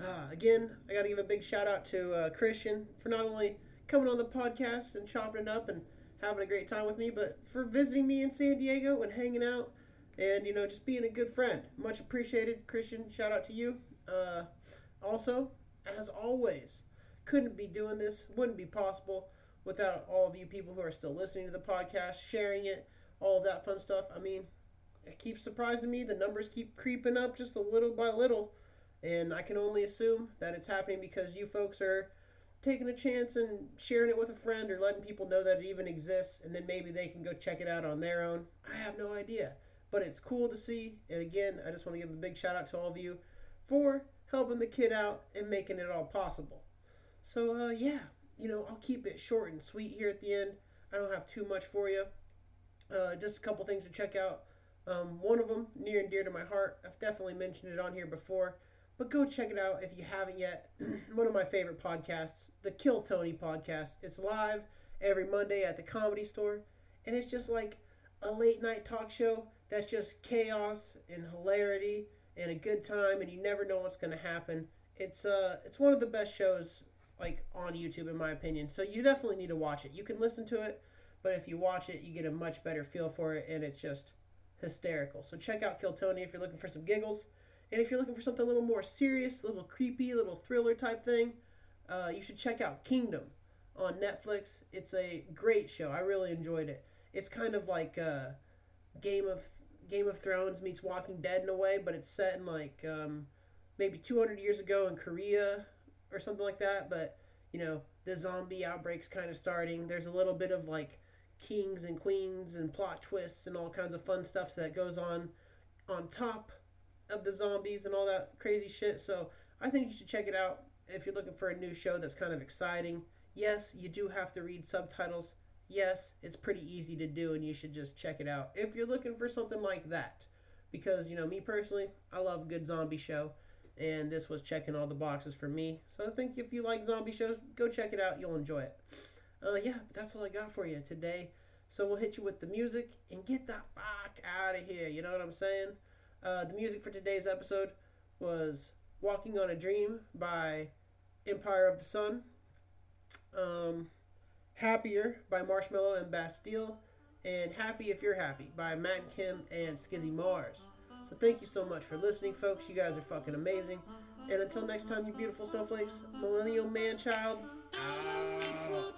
Uh, again, I got to give a big shout out to uh, Kristian for not only coming on the podcast and chopping it up and having a great time with me, but for visiting me in San Diego and hanging out and, you know, just being a good friend. Much appreciated. Kristian, shout out to you. Uh, also, as always, couldn't be doing this, wouldn't be possible without all of you people who are still listening to the podcast, sharing it, all of that fun stuff. I mean, it keeps surprising me. The numbers keep creeping up just a little by little. And I can only assume that it's happening because you folks are taking a chance and sharing it with a friend or letting people know that it even exists and then maybe they can go check it out on their own. I have no idea. But it's cool to see. And again, I just want to give a big shout out to all of you for helping the kid out and making it all possible. So, uh, yeah, you know, I'll keep it short and sweet here at the end. I don't have too much for you. Uh, just a couple things to check out. Um, one of them, near and dear to my heart, I've definitely mentioned it on here before, but go check it out if you haven't yet. [CLEARS THROAT] one of my favorite podcasts, the Kill Tony podcast. It's live every Monday at the Comedy Store, and it's just like a late night talk show that's just chaos and hilarity and a good time, and you never know what's going to happen. It's uh, it's one of the best shows like on YouTube in my opinion. So you definitely need to watch it. You can listen to it, but if you watch it, you get a much better feel for it, and it's just hysterical. So check out Kill Tony if you're looking for some giggles, and if you're looking for something a little more serious, a little creepy, a little thriller type thing, uh, you should check out Kingdom on Netflix. It's a great show. I really enjoyed it. It's kind of like uh, Game of Game of Thrones meets Walking Dead in a way, but it's set in like um, maybe 200 years ago in Korea or something like that. But you know, the zombie outbreak's kind of starting. There's a little bit of like kings and queens and plot twists and all kinds of fun stuff that goes on on top of the zombies and all that crazy shit. So I think you should check it out if you're looking for a new show that's kind of exciting. Yes, you do have to read subtitles. Yes, it's pretty easy to do and you should just check it out if you're looking for something like that. Because, you know, me personally, I love a good zombie show and this was checking all the boxes for me. So I think if you like zombie shows, go check it out. You'll enjoy it. Uh, yeah, that's all I got for you today. So we'll hit you with the music and get the fuck out of here. You know what I'm saying? Uh, the music for today's episode was "Walking on a Dream" by Empire of the Sun. Um, "Happier" by Marshmello and Bastille, and "Happy If You're Happy" by Matt and Kim and Skizzy Mars. So thank you so much for listening, folks. You guys are fucking amazing. And until next time, you beautiful snowflakes, millennial man child. Small